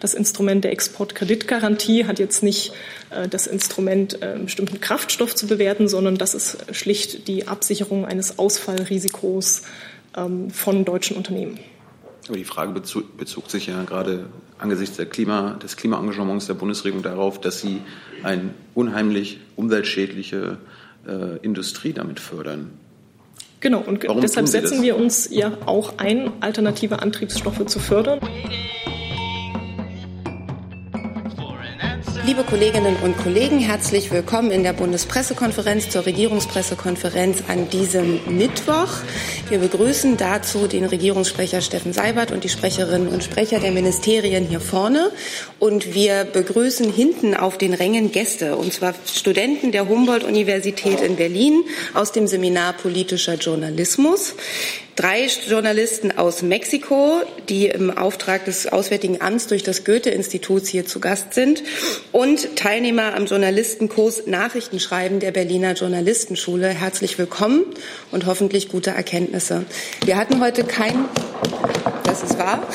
Das Instrument der Exportkreditgarantie hat jetzt nicht äh, das Instrument, äh, bestimmten Kraftstoff zu bewerten, sondern das ist schlicht die Absicherung eines Ausfallrisikos ähm, von deutschen Unternehmen. Aber die Frage bezog, bezog sich ja gerade angesichts Klima, des Klimaengagements der Bundesregierung darauf, dass sie eine unheimlich umweltschädliche äh, Industrie damit fördern. Genau, und Warum deshalb setzen wir uns ja auch ein, alternative Antriebsstoffe zu fördern. Liebe Kolleginnen und Kollegen, herzlich willkommen in der Bundespressekonferenz zur Regierungspressekonferenz an diesem Mittwoch. Wir begrüßen dazu den Regierungssprecher Steffen Seibert und die Sprecherinnen und Sprecher der Ministerien hier vorne. Und wir begrüßen hinten auf den Rängen Gäste, und zwar Studenten der Humboldt-Universität in Berlin aus dem Seminar Politischer Journalismus drei Journalisten aus Mexiko, die im Auftrag des Auswärtigen Amts durch das Goethe-Institut hier zu Gast sind und Teilnehmer am Journalistenkurs Nachrichtenschreiben der Berliner Journalistenschule. Herzlich willkommen und hoffentlich gute Erkenntnisse. Wir hatten heute kein, das ist wahr.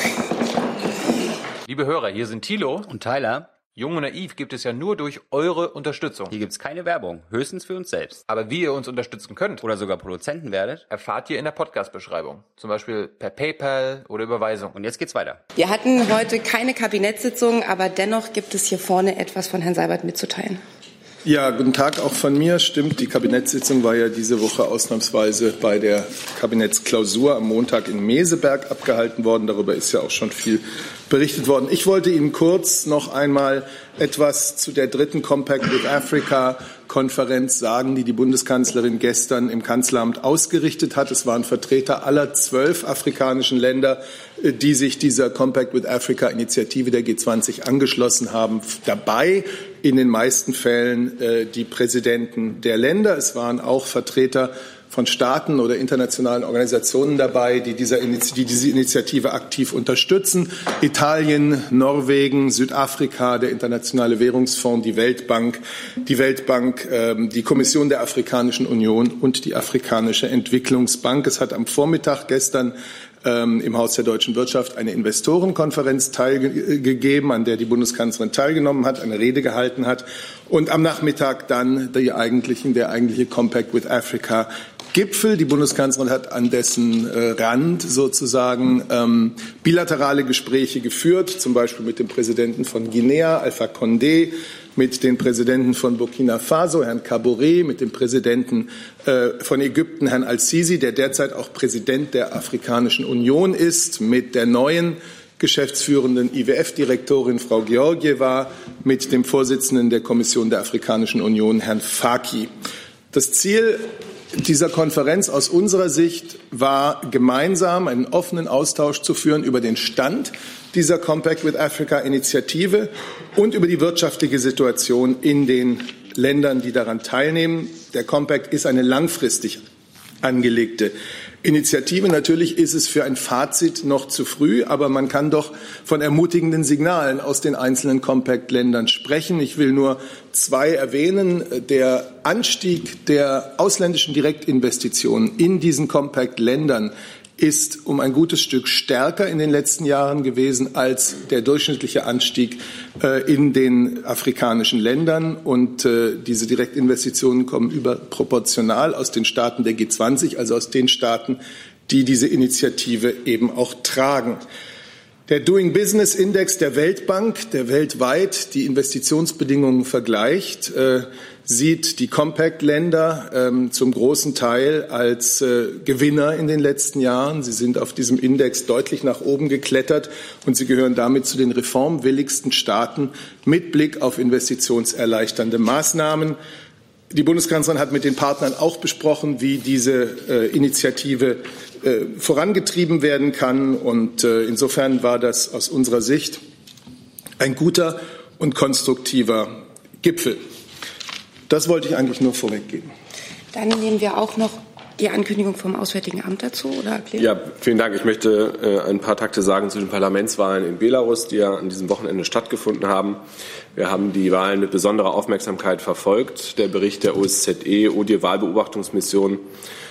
Liebe Hörer, hier sind Thilo und Tyler. Jung und Naiv gibt es ja nur durch eure Unterstützung. Hier gibt es keine Werbung, höchstens für uns selbst. Aber wie ihr uns unterstützen könnt oder sogar Produzenten werdet, erfahrt ihr in der Podcast-Beschreibung. Zum Beispiel per PayPal oder Überweisung. Und jetzt geht's weiter. Wir hatten heute keine Kabinettssitzung, aber dennoch gibt es hier vorne etwas von Herrn Seibert mitzuteilen. Ja, guten Tag auch von mir. Stimmt, die Kabinettssitzung war ja diese Woche ausnahmsweise bei der Kabinettsklausur am Montag in Meseberg abgehalten worden. Darüber ist ja auch schon viel berichtet worden. Ich wollte Ihnen kurz noch einmal etwas zu der dritten Compact with Africa Konferenz sagen, die die Bundeskanzlerin gestern im Kanzleramt ausgerichtet hat. Es waren Vertreter aller zwölf afrikanischen Länder, die sich dieser Compact with Africa Initiative der G20 angeschlossen haben, dabei. In den meisten Fällen äh, die Präsidenten der Länder. Es waren auch Vertreter von Staaten oder internationalen Organisationen dabei, die, dieser, die diese Initiative aktiv unterstützen. Italien, Norwegen, Südafrika, der Internationale Währungsfonds, die Weltbank, die Weltbank, ähm, die Kommission der Afrikanischen Union und die Afrikanische Entwicklungsbank. Es hat am Vormittag gestern ähm, im Haus der deutschen Wirtschaft eine Investorenkonferenz teilgegeben, an der die Bundeskanzlerin teilgenommen hat, eine Rede gehalten hat und am Nachmittag dann die eigentlichen, der eigentliche Compact with Africa Gipfel. Die Bundeskanzlerin hat an dessen äh, Rand sozusagen ähm, bilaterale Gespräche geführt, zum Beispiel mit dem Präsidenten von Guinea, Alpha Condé, mit den Präsidenten von Burkina Faso, Herrn Kabore, mit dem Präsidenten äh, von Ägypten, Herrn Al-Sisi, der derzeit auch Präsident der Afrikanischen Union ist, mit der neuen geschäftsführenden IWF-Direktorin Frau Georgieva, mit dem Vorsitzenden der Kommission der Afrikanischen Union, Herrn Faki. Das Ziel dieser Konferenz aus unserer Sicht war, gemeinsam einen offenen Austausch zu führen über den Stand dieser Compact with Africa Initiative und über die wirtschaftliche Situation in den Ländern, die daran teilnehmen. Der Compact ist eine langfristig angelegte Initiative. Natürlich ist es für ein Fazit noch zu früh, aber man kann doch von ermutigenden Signalen aus den einzelnen Compact-Ländern sprechen. Ich will nur zwei erwähnen. Der Anstieg der ausländischen Direktinvestitionen in diesen Compact-Ländern ist um ein gutes Stück stärker in den letzten Jahren gewesen als der durchschnittliche Anstieg äh, in den afrikanischen Ländern. Und äh, diese Direktinvestitionen kommen überproportional aus den Staaten der G20, also aus den Staaten, die diese Initiative eben auch tragen. Der Doing Business Index der Weltbank, der weltweit die Investitionsbedingungen vergleicht, äh, sieht die Compact-Länder ähm, zum großen Teil als äh, Gewinner in den letzten Jahren. Sie sind auf diesem Index deutlich nach oben geklettert und sie gehören damit zu den reformwilligsten Staaten mit Blick auf investitionserleichternde Maßnahmen. Die Bundeskanzlerin hat mit den Partnern auch besprochen, wie diese äh, Initiative äh, vorangetrieben werden kann. Und äh, insofern war das aus unserer Sicht ein guter und konstruktiver Gipfel. Das wollte ich eigentlich nur vorweggeben. Dann nehmen wir auch noch die Ankündigung vom Auswärtigen Amt dazu oder erklären? Ja, vielen Dank. Ich möchte äh, ein paar Takte sagen zu den Parlamentswahlen in Belarus, die ja an diesem Wochenende stattgefunden haben. Wir haben die Wahlen mit besonderer Aufmerksamkeit verfolgt. Der Bericht der OSZE, ODIE Wahlbeobachtungsmission,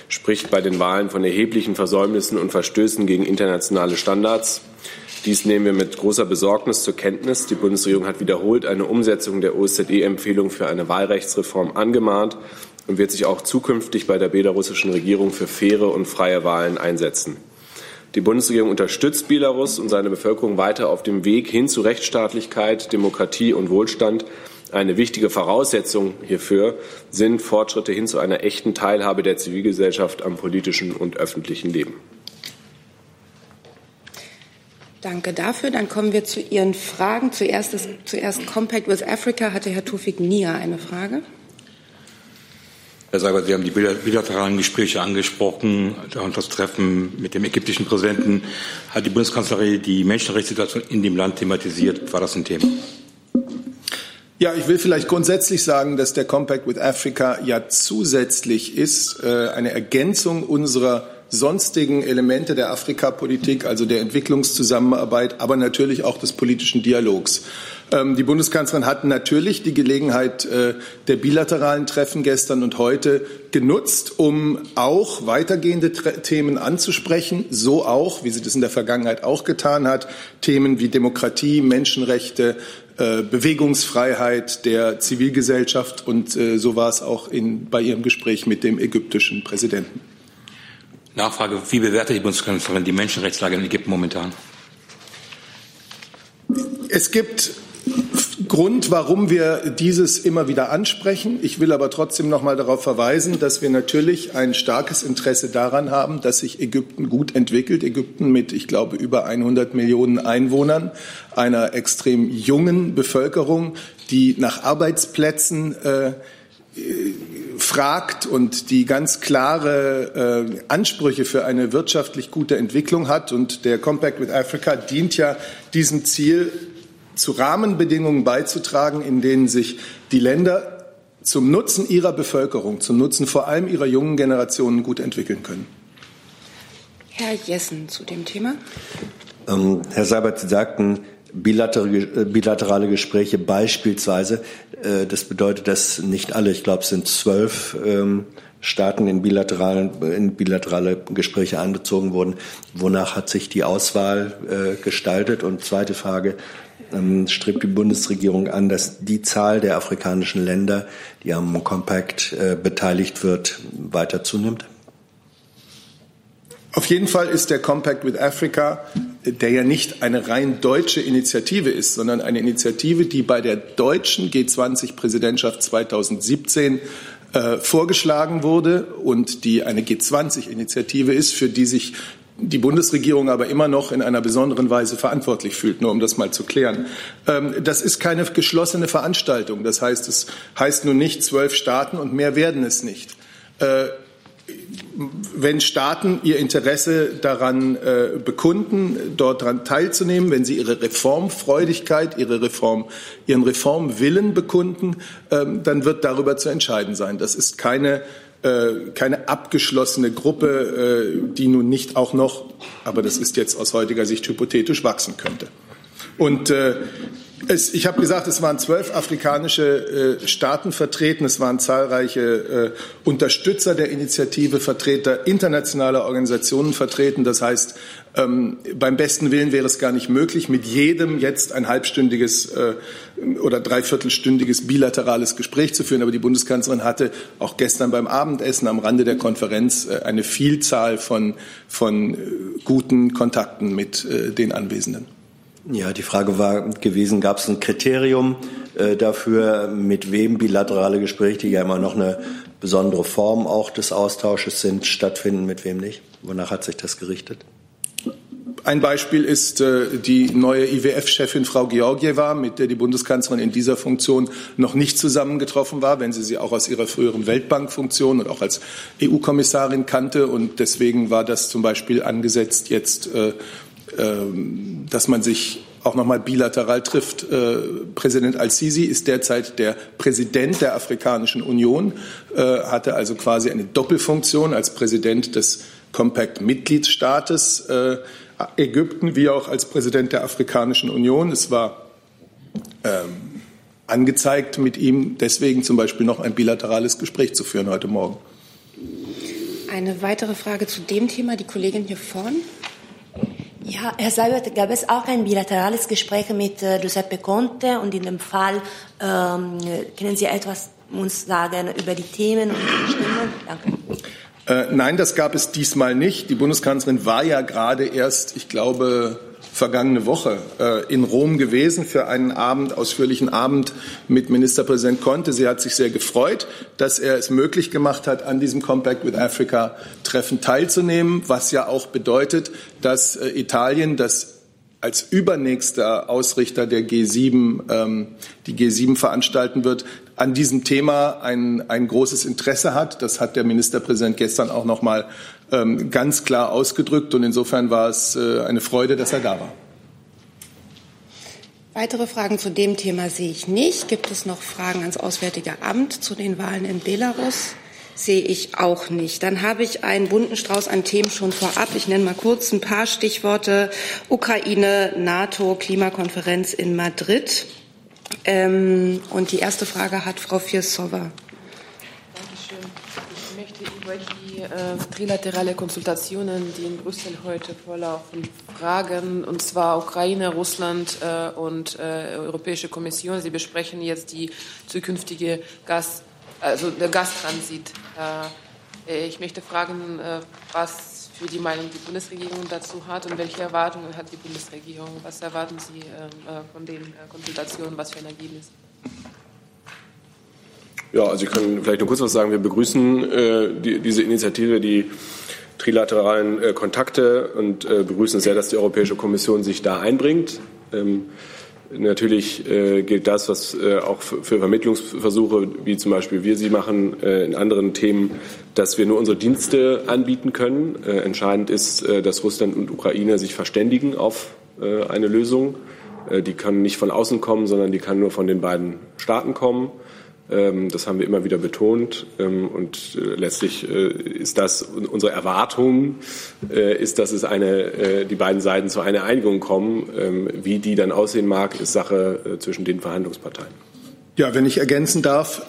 spricht bei den Wahlen von erheblichen Versäumnissen und Verstößen gegen internationale Standards. Dies nehmen wir mit großer Besorgnis zur Kenntnis. Die Bundesregierung hat wiederholt eine Umsetzung der OSZE-Empfehlung für eine Wahlrechtsreform angemahnt und wird sich auch zukünftig bei der belarussischen Regierung für faire und freie Wahlen einsetzen. Die Bundesregierung unterstützt Belarus und seine Bevölkerung weiter auf dem Weg hin zu Rechtsstaatlichkeit, Demokratie und Wohlstand. Eine wichtige Voraussetzung hierfür sind Fortschritte hin zu einer echten Teilhabe der Zivilgesellschaft am politischen und öffentlichen Leben. Danke dafür. Dann kommen wir zu Ihren Fragen. Zuerst, ist, zuerst Compact with Africa hatte Herr Tufik Nia eine Frage. Herr Seibert, Sie haben die bilateralen Gespräche angesprochen und das Treffen mit dem ägyptischen Präsidenten. Hat die Bundeskanzlerin die Menschenrechtssituation in dem Land thematisiert? War das ein Thema? Ja, ich will vielleicht grundsätzlich sagen, dass der Compact with Africa ja zusätzlich ist, äh, eine Ergänzung unserer sonstigen Elemente der Afrikapolitik, also der Entwicklungszusammenarbeit, aber natürlich auch des politischen Dialogs. Ähm, die Bundeskanzlerin hat natürlich die Gelegenheit äh, der bilateralen Treffen gestern und heute genutzt, um auch weitergehende Themen anzusprechen, so auch, wie sie das in der Vergangenheit auch getan hat, Themen wie Demokratie, Menschenrechte, äh, Bewegungsfreiheit der Zivilgesellschaft und äh, so war es auch in, bei ihrem Gespräch mit dem ägyptischen Präsidenten. Nachfrage, wie bewertet die Bundeskanzlerin die Menschenrechtslage in Ägypten momentan? Es gibt Grund, warum wir dieses immer wieder ansprechen. Ich will aber trotzdem noch mal darauf verweisen, dass wir natürlich ein starkes Interesse daran haben, dass sich Ägypten gut entwickelt. Ägypten mit, ich glaube, über 100 Millionen Einwohnern, einer extrem jungen Bevölkerung, die nach Arbeitsplätzen äh, fragt und die ganz klare äh, Ansprüche für eine wirtschaftlich gute Entwicklung hat. Und der Compact with Africa dient ja diesem Ziel zu Rahmenbedingungen beizutragen, in denen sich die Länder zum Nutzen ihrer Bevölkerung, zum Nutzen vor allem ihrer jungen Generationen gut entwickeln können. Herr Jessen zu dem Thema. Ähm, Herr Seibert, Sie sagten, bilaterale, bilaterale Gespräche beispielsweise. Äh, das bedeutet, dass nicht alle, ich glaube, es sind zwölf ähm, Staaten in, bilateralen, in bilaterale Gespräche einbezogen wurden. Wonach hat sich die Auswahl äh, gestaltet? Und zweite Frage, ähm, strebt die Bundesregierung an, dass die Zahl der afrikanischen Länder, die am Compact äh, beteiligt wird, weiter zunimmt? Auf jeden Fall ist der Compact with Africa, der ja nicht eine rein deutsche Initiative ist, sondern eine Initiative, die bei der deutschen G20-Präsidentschaft 2017 äh, vorgeschlagen wurde und die eine G20-Initiative ist, für die sich die Bundesregierung aber immer noch in einer besonderen Weise verantwortlich fühlt, nur um das mal zu klären. Ähm, das ist keine geschlossene Veranstaltung. Das heißt, es heißt nun nicht zwölf Staaten und mehr werden es nicht. Äh, wenn Staaten ihr Interesse daran äh, bekunden, dort daran teilzunehmen, wenn sie ihre Reformfreudigkeit, ihre Reform, ihren Reformwillen bekunden, ähm, dann wird darüber zu entscheiden sein. Das ist keine äh, keine abgeschlossene Gruppe, äh, die nun nicht auch noch, aber das ist jetzt aus heutiger Sicht hypothetisch, wachsen könnte. Und äh, es, ich habe gesagt, es waren zwölf afrikanische äh, Staaten vertreten. Es waren zahlreiche äh, Unterstützer der Initiative, Vertreter internationaler Organisationen vertreten. Das heißt, ähm, beim besten Willen wäre es gar nicht möglich, mit jedem jetzt ein halbstündiges äh, oder dreiviertelstündiges bilaterales Gespräch zu führen. Aber die Bundeskanzlerin hatte auch gestern beim Abendessen am Rande der Konferenz äh, eine Vielzahl von, von äh, guten Kontakten mit äh, den Anwesenden. Ja, die Frage war gewesen, gab es ein Kriterium äh, dafür, mit wem bilaterale Gespräche, die ja immer noch eine besondere Form auch des Austausches sind, stattfinden, mit wem nicht? Wonach hat sich das gerichtet? Ein Beispiel ist äh, die neue IWF-Chefin Frau Georgieva, mit der die Bundeskanzlerin in dieser Funktion noch nicht zusammengetroffen war, wenn sie sie auch aus ihrer früheren Weltbankfunktion und auch als EU-Kommissarin kannte. Und deswegen war das zum Beispiel angesetzt, jetzt äh, dass man sich auch noch mal bilateral trifft. Äh, Präsident al-Sisi ist derzeit der Präsident der Afrikanischen Union, äh, hatte also quasi eine Doppelfunktion als Präsident des Compact-Mitgliedstaates äh, Ägypten wie auch als Präsident der Afrikanischen Union. Es war ähm, angezeigt, mit ihm deswegen zum Beispiel noch ein bilaterales Gespräch zu führen heute Morgen. Eine weitere Frage zu dem Thema, die Kollegin hier vorne. Ja, Herr Seibert, gab es auch ein bilaterales Gespräch mit äh, Giuseppe Conte und in dem Fall ähm, können Sie etwas uns sagen über die Themen und die Stimmung? Danke. Äh, nein, das gab es diesmal nicht. Die Bundeskanzlerin war ja gerade erst, ich glaube, vergangene Woche äh, in Rom gewesen für einen Abend, ausführlichen Abend mit Ministerpräsident Conte. Sie hat sich sehr gefreut, dass er es möglich gemacht hat, an diesem Compact with Africa Treffen teilzunehmen, was ja auch bedeutet, dass äh, Italien, das als übernächster Ausrichter der G7 ähm, die G7 veranstalten wird, an diesem Thema ein, ein großes Interesse hat. Das hat der Ministerpräsident gestern auch noch mal ganz klar ausgedrückt. Und insofern war es äh, eine Freude, dass er da war. Weitere Fragen zu dem Thema sehe ich nicht. Gibt es noch Fragen ans Auswärtige Amt zu den Wahlen in Belarus? sehe ich auch nicht. Dann habe ich einen bunten Strauß an Themen schon vorab. Ich nenne mal kurz ein paar Stichworte. Ukraine, NATO, Klimakonferenz in Madrid. Ähm, und die erste Frage hat Frau Firsova. Dankeschön. Ich möchte über die äh, trilaterale Konsultationen, die in Brüssel heute vorlaufen, fragen, und zwar Ukraine, Russland äh, und äh, Europäische Kommission. Sie besprechen jetzt die zukünftige Gas also der Gastransit. Äh, ich möchte fragen, äh, was für die Meinung die Bundesregierung dazu hat und welche Erwartungen hat die Bundesregierung? Was erwarten Sie äh, von den Konsultationen? Was für ein Ergebnis? Ja, also ich kann vielleicht nur kurz was sagen. Wir begrüßen äh, die, diese Initiative, die trilateralen äh, Kontakte und äh, begrüßen sehr, dass die Europäische Kommission sich da einbringt. Ähm, Natürlich äh, gilt das, was äh, auch für, für, Vermittlungsversuche, wie zum Beispiel wir sie machen, äh, in anderen Themen, dass wir nur unsere Dienste anbieten können. Entscheidend ist, dass Russland und Ukraine sich verständigen auf eine Lösung. die kann nicht von außen kommen, sondern die kann nur von den beiden Staaten kommen. Ähm, das haben wir immer wieder betont. Ähm, und äh, letztlich äh, ist das unsere Erwartung, äh, ist, dass es eine, die beiden Seiten zu einer Einigung kommen. Ähm, wie die dann aussehen mag, ist Sache zwischen den Verhandlungsparteien. Ja, wenn ich ergänzen darf,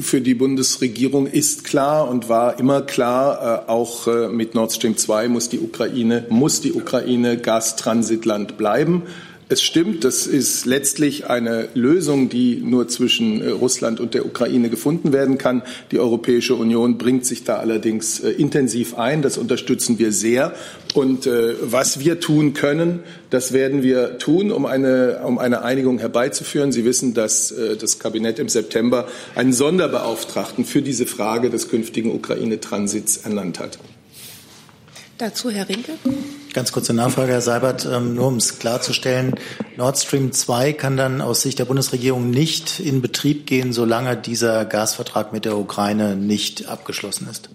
für die Bundesregierung ist klar und war immer klar, auch mit Nord Stream 2 muss die Ukraine, muss die Ukraine Gastransitland bleiben. Es stimmt, das ist letztlich eine Lösung, die nur zwischen äh, Russland und der Ukraine gefunden werden kann. Die Europäische Union bringt sich da allerdings äh, intensiv ein. Das unterstützen wir sehr. Und äh, was wir tun können, das werden wir tun, um eine, um eine Einigung herbeizuführen. Sie wissen, dass das Kabinett im September einen Sonderbeauftragten für diese Frage des künftigen Ukraine-Transits ernannt hat. Dazu Herr Rinke. Ganz kurze Nachfrage, Herr Seibert, ähm, nur um es klarzustellen. Nord Stream 2 kann dann aus Sicht der Bundesregierung nicht in Betrieb gehen, solange dieser Gasvertrag mit der Ukraine nicht abgeschlossen ist.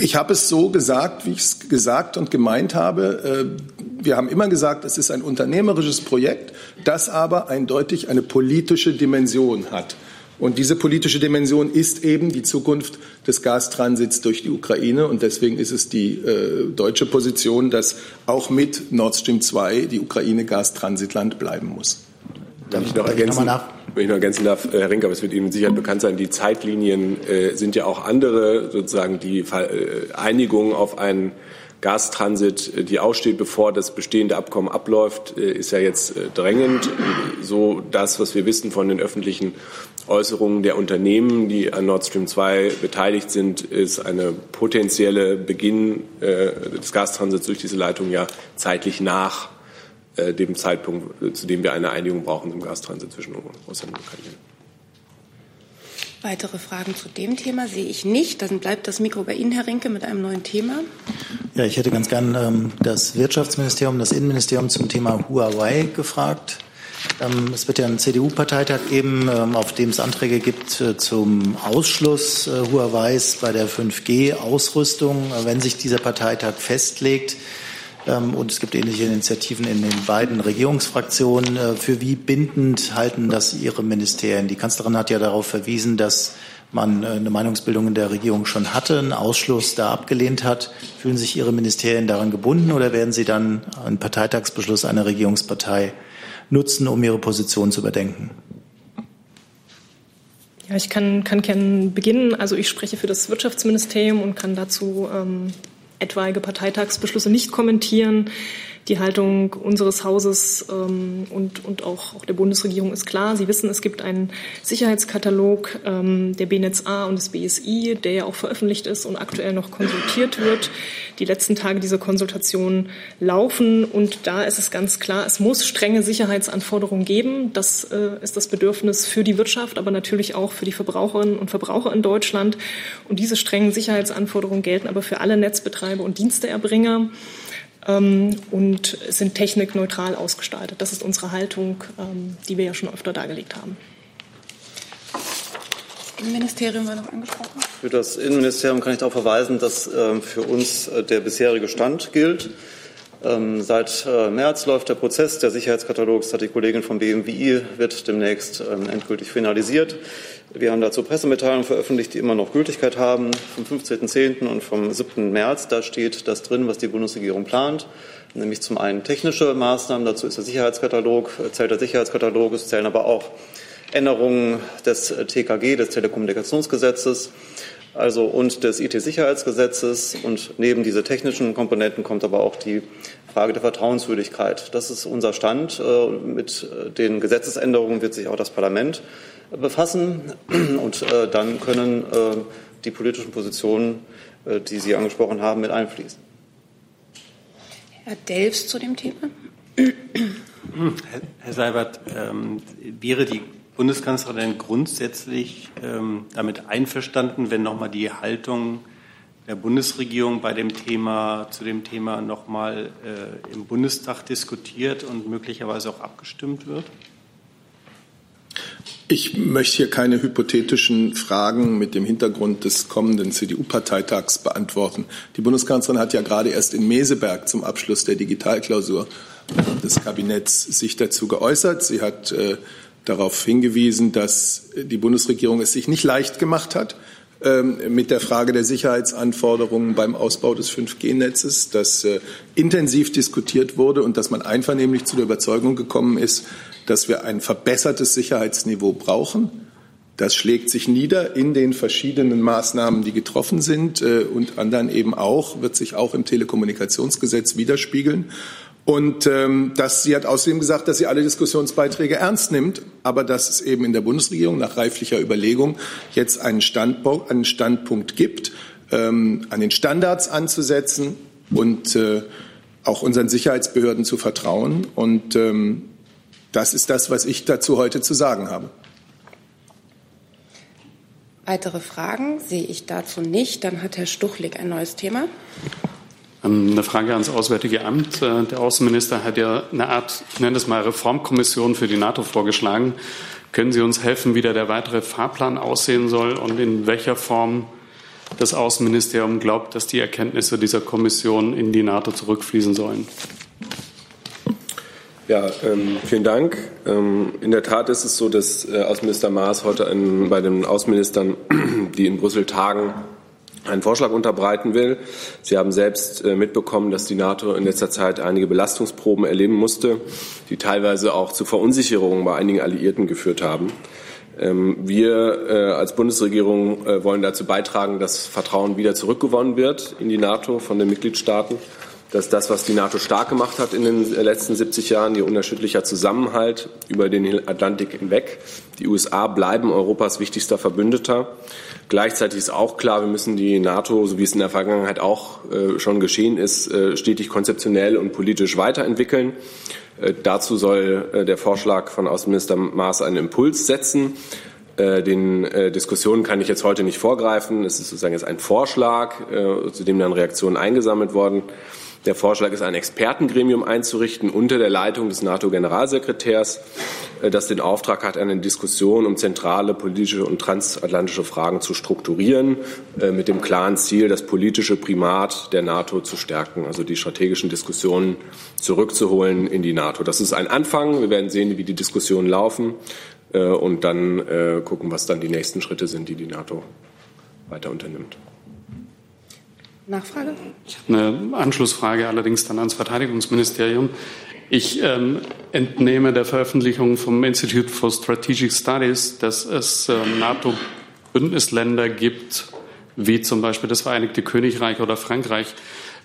Ich habe es so gesagt, wie ich es gesagt und gemeint habe. Äh, wir haben immer gesagt, es ist ein unternehmerisches Projekt, das aber eindeutig eine politische Dimension hat. Und diese politische Dimension ist eben die Zukunft des Gastransits durch die Ukraine. Und deswegen ist es die äh, deutsche Position, dass auch mit Nord Stream 2 die Ukraine Gastransitland bleiben muss. Darf ich noch ergänzen? Wenn ich noch ergänzen darf, Herr Rinker, aber es wird Ihnen mit Sicherheit bekannt sein, die Zeitlinien äh, sind ja auch andere, sozusagen die äh, Einigung auf einen Gastransit, äh, die aussteht, bevor das bestehende Abkommen abläuft, äh, ist ja jetzt äh, drängend. So das, was wir wissen von den öffentlichen Äußerungen der Unternehmen, die an Nord Stream 2 beteiligt sind, ist eine potenzielle Beginn des Gastransits durch diese Leitung ja zeitlich nach dem Zeitpunkt, zu dem wir eine Einigung brauchen im Gastransit zwischen Russland und Ukraine. Weitere Fragen zu dem Thema sehe ich nicht. Dann bleibt das Mikro bei Ihnen, Herr Rinke, mit einem neuen Thema. Ja, ich hätte ganz gern ähm, das Wirtschaftsministerium, das Innenministerium zum Thema Huawei gefragt. Ähm, es wird ja einen CDU-Parteitag geben, ähm, auf dem es Anträge gibt äh, zum Ausschluss äh, Huaweis bei der 5G-Ausrüstung. Äh, wenn sich dieser Parteitag festlegt, ähm, und es gibt ähnliche Initiativen in den beiden Regierungsfraktionen. Für wie bindend halten das Ihre Ministerien? Die Kanzlerin hat ja darauf verwiesen, dass man eine Meinungsbildung in der Regierung schon hatte, einen Ausschluss da abgelehnt hat. Fühlen sich Ihre Ministerien daran gebunden oder werden Sie dann einen Parteitagsbeschluss einer Regierungspartei nutzen, um Ihre Position zu überdenken? Ja, ich kann, kann gerne beginnen. Also ich spreche für das Wirtschaftsministerium und kann dazu ähm, etwaige Parteitagsbeschlüsse nicht kommentieren. Die Haltung unseres Hauses ähm, und, und auch, auch der Bundesregierung ist klar. Sie wissen, es gibt einen Sicherheitskatalog ähm, der BNetzA und des BSI, der ja auch veröffentlicht ist und aktuell noch konsultiert wird. Die letzten Tage dieser Konsultation laufen und da ist es ganz klar, es muss strenge Sicherheitsanforderungen geben. Das äh, ist das Bedürfnis für die Wirtschaft, aber natürlich auch für die Verbraucherinnen und Verbraucher in Deutschland. Und diese strengen Sicherheitsanforderungen gelten aber für alle Netzbetreiber und Diensteerbringer und sind technikneutral ausgestaltet. Das ist unsere Haltung, ähm, die wir ja schon öfter dargelegt haben. Innenministerium war noch angesprochen. Für das Innenministerium kann ich darauf verweisen, dass äh, für uns äh, der bisherige Stand gilt. Ähm, seit äh, März läuft der Prozess. Der Sicherheitskatalog, das hat die Kollegin vom BMWI, wird demnächst ähm, endgültig finalisiert. Wir haben dazu Pressemitteilungen veröffentlicht, die immer noch Gültigkeit haben, vom 15.10. und vom 7. März. Da steht das drin, was die Bundesregierung plant, nämlich zum einen technische Maßnahmen. Dazu ist der Sicherheitskatalog, zählt der Sicherheitskatalog. Es zählen aber auch Änderungen des TKG, des Telekommunikationsgesetzes, also und des IT-Sicherheitsgesetzes. Und neben diese technischen Komponenten kommt aber auch die Frage der Vertrauenswürdigkeit. Das ist unser Stand. Äh, mit den Gesetzesänderungen wird sich auch das Parlament befassen und äh, dann können äh, die politischen Positionen, äh, die Sie angesprochen haben, mit einfließen. Herr Delfs zu dem Thema. Herr Seibert, ähm, wäre die Bundeskanzlerin grundsätzlich ähm, damit einverstanden, wenn nochmal die Haltung der Bundesregierung bei dem Thema, zu dem Thema nochmal äh, im Bundestag diskutiert und möglicherweise auch abgestimmt wird? Ich möchte hier keine hypothetischen Fragen mit dem Hintergrund des kommenden CDU-Parteitags beantworten. Die Bundeskanzlerin hat ja gerade erst in Meseberg zum Abschluss der Digitalklausur des Kabinetts sich dazu geäußert. Sie hat äh, darauf hingewiesen, dass die Bundesregierung es sich nicht leicht gemacht hat ähm, mit der Frage der Sicherheitsanforderungen beim Ausbau des 5G-Netzes, dass äh, intensiv diskutiert wurde und dass man einvernehmlich zu der Überzeugung gekommen ist, dass wir ein verbessertes Sicherheitsniveau brauchen. Das schlägt sich nieder in den verschiedenen Maßnahmen, die getroffen sind äh, und anderen eben auch, wird sich auch im Telekommunikationsgesetz widerspiegeln. Und ähm, das, sie hat außerdem gesagt, dass sie alle Diskussionsbeiträge ernst nimmt, aber dass es eben in der Bundesregierung nach reiflicher Überlegung jetzt einen Standpunkt, einen Standpunkt gibt, ähm, an den Standards anzusetzen und äh, auch unseren Sicherheitsbehörden zu vertrauen. Und ähm, das ist das, was ich dazu heute zu sagen habe. Weitere Fragen sehe ich dazu nicht. Dann hat Herr Stuchlik ein neues Thema. Ähm, eine Frage ans Auswärtige Amt. Äh, der Außenminister hat ja eine Art, ich nenne es mal Reformkommission für die NATO vorgeschlagen. Können Sie uns helfen, wie der weitere Fahrplan aussehen soll und in welcher Form das Außenministerium glaubt, dass die Erkenntnisse dieser Kommission in die NATO zurückfließen sollen? Ja, ähm, vielen Dank. Ähm, in der Tat ist es so, dass äh, Außenminister Maas heute in, bei den Außenministern, die in Brüssel tagen, einen Vorschlag unterbreiten will. Sie haben selbst äh, mitbekommen, dass die NATO in letzter Zeit einige Belastungsproben erleben musste, die teilweise auch zu Verunsicherungen bei einigen Alliierten geführt haben. Ähm, wir äh, als Bundesregierung äh, wollen dazu beitragen, dass Vertrauen wieder zurückgewonnen wird in die NATO von den Mitgliedstaaten dass das, was die NATO stark gemacht hat in den letzten 70 Jahren, ihr unerschütterlicher Zusammenhalt über den Atlantik hinweg. Die USA bleiben Europas wichtigster Verbündeter. Gleichzeitig ist auch klar, wir müssen die NATO, so wie es in der Vergangenheit auch äh, schon geschehen ist, äh, stetig konzeptionell und politisch weiterentwickeln. Äh, dazu soll äh, der Vorschlag von Außenminister Maas einen Impuls setzen. Äh, den äh, Diskussionen kann ich jetzt heute nicht vorgreifen. Es ist sozusagen jetzt ein Vorschlag, zu dem dann Reaktionen eingesammelt worden. Der Vorschlag ist, ein Expertengremium einzurichten unter der Leitung des NATO-Generalsekretärs, äh, das den Auftrag hat, eine Diskussion um zentrale politische und transatlantische Fragen zu strukturieren, äh, mit dem klaren Ziel, das politische Primat der NATO zu stärken, also die strategischen Diskussionen zurückzuholen in die NATO. Das ist ein Anfang. Wir werden sehen, wie die Diskussionen laufen äh, und dann gucken, was dann die nächsten Schritte sind, die die NATO weiter unternimmt. Nachfrage? Ich habe eine Anschlussfrage allerdings dann ans Verteidigungsministerium. Ich ähm, entnehme der Veröffentlichung vom Institute for Strategic Studies, dass es äh, NATO-Bündnisländer gibt, wie zum Beispiel das Vereinigte Königreich oder Frankreich,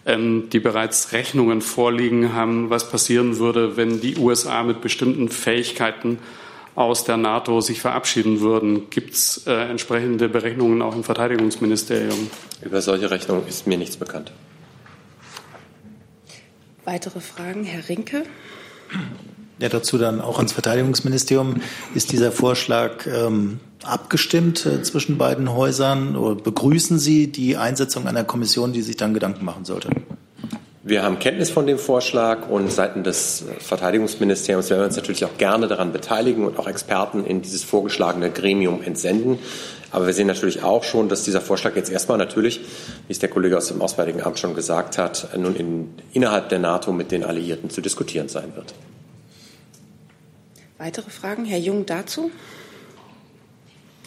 ähm, die bereits Rechnungen vorliegen haben, was passieren würde, wenn die USA mit bestimmten Fähigkeiten aus der NATO sich verabschieden würden. Gibt es äh, entsprechende Berechnungen auch im Verteidigungsministerium? Über solche Rechnungen ist mir nichts bekannt. Weitere Fragen, Herr Rinke? Ja, dazu dann auch ans Verteidigungsministerium. Ist dieser Vorschlag ähm, abgestimmt äh, zwischen beiden Häusern? Oder begrüßen Sie die Einsetzung einer Kommission, die sich dann Gedanken machen sollte? Wir haben Kenntnis von dem Vorschlag und seitens des Verteidigungsministeriums werden wir uns natürlich auch gerne daran beteiligen und auch Experten in dieses vorgeschlagene Gremium entsenden. Aber wir sehen natürlich auch schon, dass dieser Vorschlag jetzt erstmal natürlich, wie es der Kollege aus dem Auswärtigen Amt schon gesagt hat, nun in, innerhalb der NATO mit den Alliierten zu diskutieren sein wird. Weitere Fragen? Herr Jung dazu?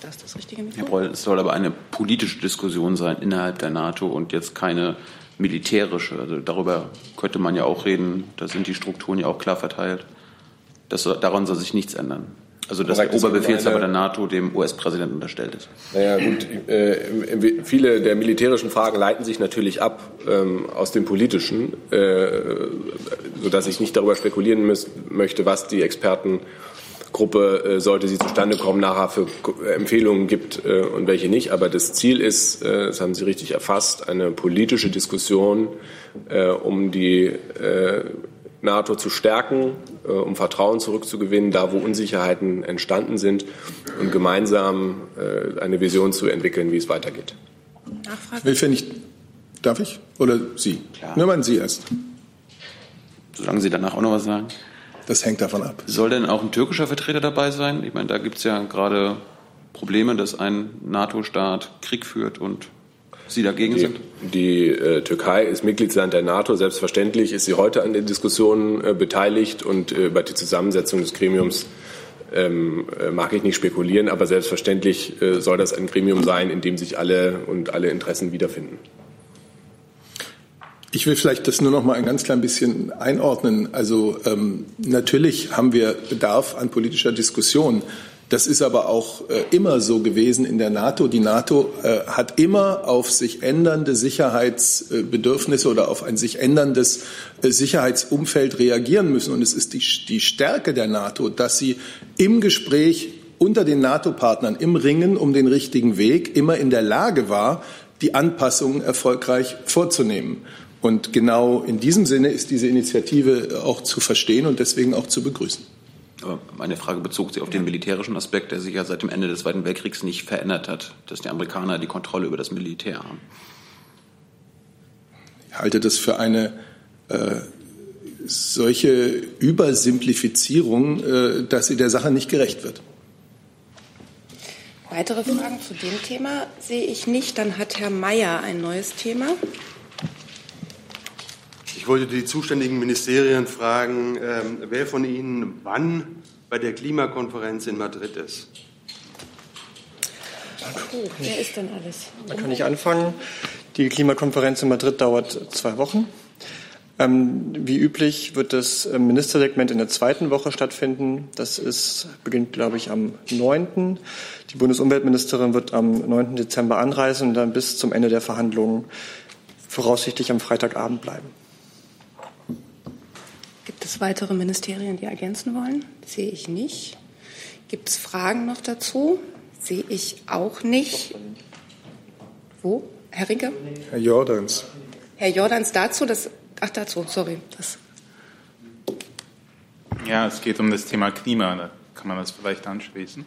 Das ist das richtige Mikro. Herr Breul, es soll aber eine politische Diskussion sein innerhalb der NATO und jetzt keine militärische. Also darüber könnte man ja auch reden. Da sind die Strukturen ja auch klar verteilt. Das, daran soll sich nichts ändern. Also dass der Oberbefehlshaber der NATO dem US-Präsidenten unterstellt ist. Naja gut, äh, viele der militärischen Fragen leiten sich natürlich ab ähm, aus dem politischen, äh, sodass ich nicht darüber spekulieren müß, möchte, was die Expertengruppe, äh, sollte sie zustande kommen, nachher für Empfehlungen gibt äh, und welche nicht. Aber das Ziel ist, äh, das haben Sie richtig erfasst, eine politische Diskussion äh, um die NATO zu stärken, äh, um Vertrauen zurückzugewinnen, da wo Unsicherheiten entstanden sind und gemeinsam äh, eine Vision zu entwickeln, wie es weitergeht. Nachfrage? Will nicht. Darf ich? Oder Sie? Klar. Nur mal Sie erst. Solange Sie danach auch noch was sagen. Das hängt davon ab. Soll denn auch ein türkischer Vertreter dabei sein? Ich meine, da gibt es ja gerade Probleme, dass ein NATO-Staat Krieg führt und Sie dagegen die, sind? Die äh, Türkei ist Mitgliedsland der NATO. Selbstverständlich ist sie heute an den Diskussionen äh, beteiligt und äh, über die Zusammensetzung des Gremiums ähm, äh, mag ich nicht spekulieren, aber selbstverständlich äh, soll das ein Gremium sein, in dem sich alle und alle Interessen wiederfinden. Ich will vielleicht das nur noch mal ein ganz klein bisschen einordnen. Also ähm, natürlich haben wir Bedarf an politischer Diskussion. Das ist aber auch äh, immer so gewesen in der NATO. Die NATO äh, hat immer auf sich ändernde Sicherheitsbedürfnisse oder auf ein sich änderndes äh, Sicherheitsumfeld reagieren müssen. Und es ist die, die Stärke der NATO, dass sie im Gespräch unter den NATO-Partnern im Ringen um den richtigen Weg immer in der Lage war, die Anpassungen erfolgreich vorzunehmen. Und genau in diesem Sinne ist diese Initiative auch zu verstehen und deswegen auch zu begrüßen. Aber meine Frage bezog sich auf den militärischen Aspekt, der sich ja seit dem Ende des Zweiten Weltkriegs nicht verändert hat, dass die Amerikaner die Kontrolle über das Militär haben. Ich halte das für eine äh, solche Übersimplifizierung, äh, dass sie der Sache nicht gerecht wird. Weitere Fragen zu dem Thema sehe ich nicht. Dann hat Herr Mayer ein neues Thema. Ich wollte die zuständigen Ministerien fragen, ähm, wer von Ihnen wann bei der Klimakonferenz in Madrid ist. Oh, wer ist denn alles? Da kann ich anfangen. Die Klimakonferenz in Madrid dauert zwei Wochen. Ähm, wie üblich wird das Ministersegment in der zweiten Woche stattfinden. Das ist, beginnt, glaube ich, am 9. Die Bundesumweltministerin wird am 9. Dezember anreisen und dann bis zum Ende der Verhandlungen voraussichtlich am Freitagabend bleiben. Es weitere Ministerien, die ergänzen wollen? Sehe ich nicht. Gibt es Fragen noch dazu? Sehe ich auch nicht. Wo? Herr Rinke? Herr Jordans. Herr Jordans dazu? Das, ach, dazu, sorry. Das. Ja, es geht um das Thema Klima. Da kann man das vielleicht anschließen.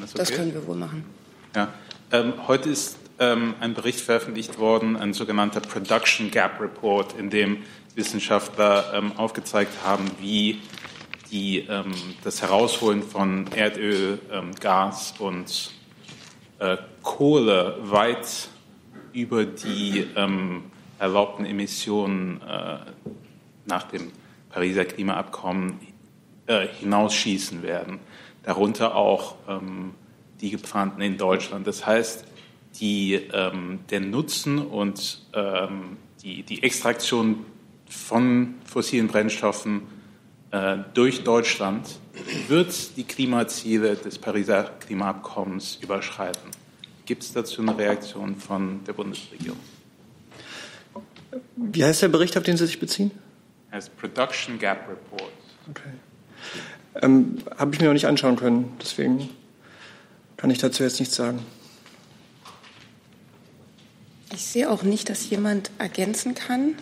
Das, okay? das, können wir wohl machen. Ja. Ähm, heute ist ähm, ein Bericht veröffentlicht worden, ein sogenannter Production Gap Report, in dem Wissenschaftler ähm, aufgezeigt haben, wie die, ähm, das Herausholen von Erdöl, ähm, Gas und äh, Kohle weit über die ähm, erlaubten Emissionen äh, nach dem Pariser Klimaabkommen äh, hinausschießen werden. Darunter auch ähm, die geplanten in Deutschland. Das heißt, die, ähm, der Nutzen und die, die Extraktion von fossilen Brennstoffen äh, durch Deutschland wird die Klimaziele des Pariser Klimaabkommens überschreiten. Gibt es dazu eine Reaktion von der Bundesregierung? Wie heißt der Bericht, auf den Sie sich beziehen? As Production Gap Report. Okay. Ähm, Habe ich mir noch nicht anschauen können, deswegen kann ich dazu jetzt nichts sagen. Ich sehe auch nicht, dass jemand ergänzen kann.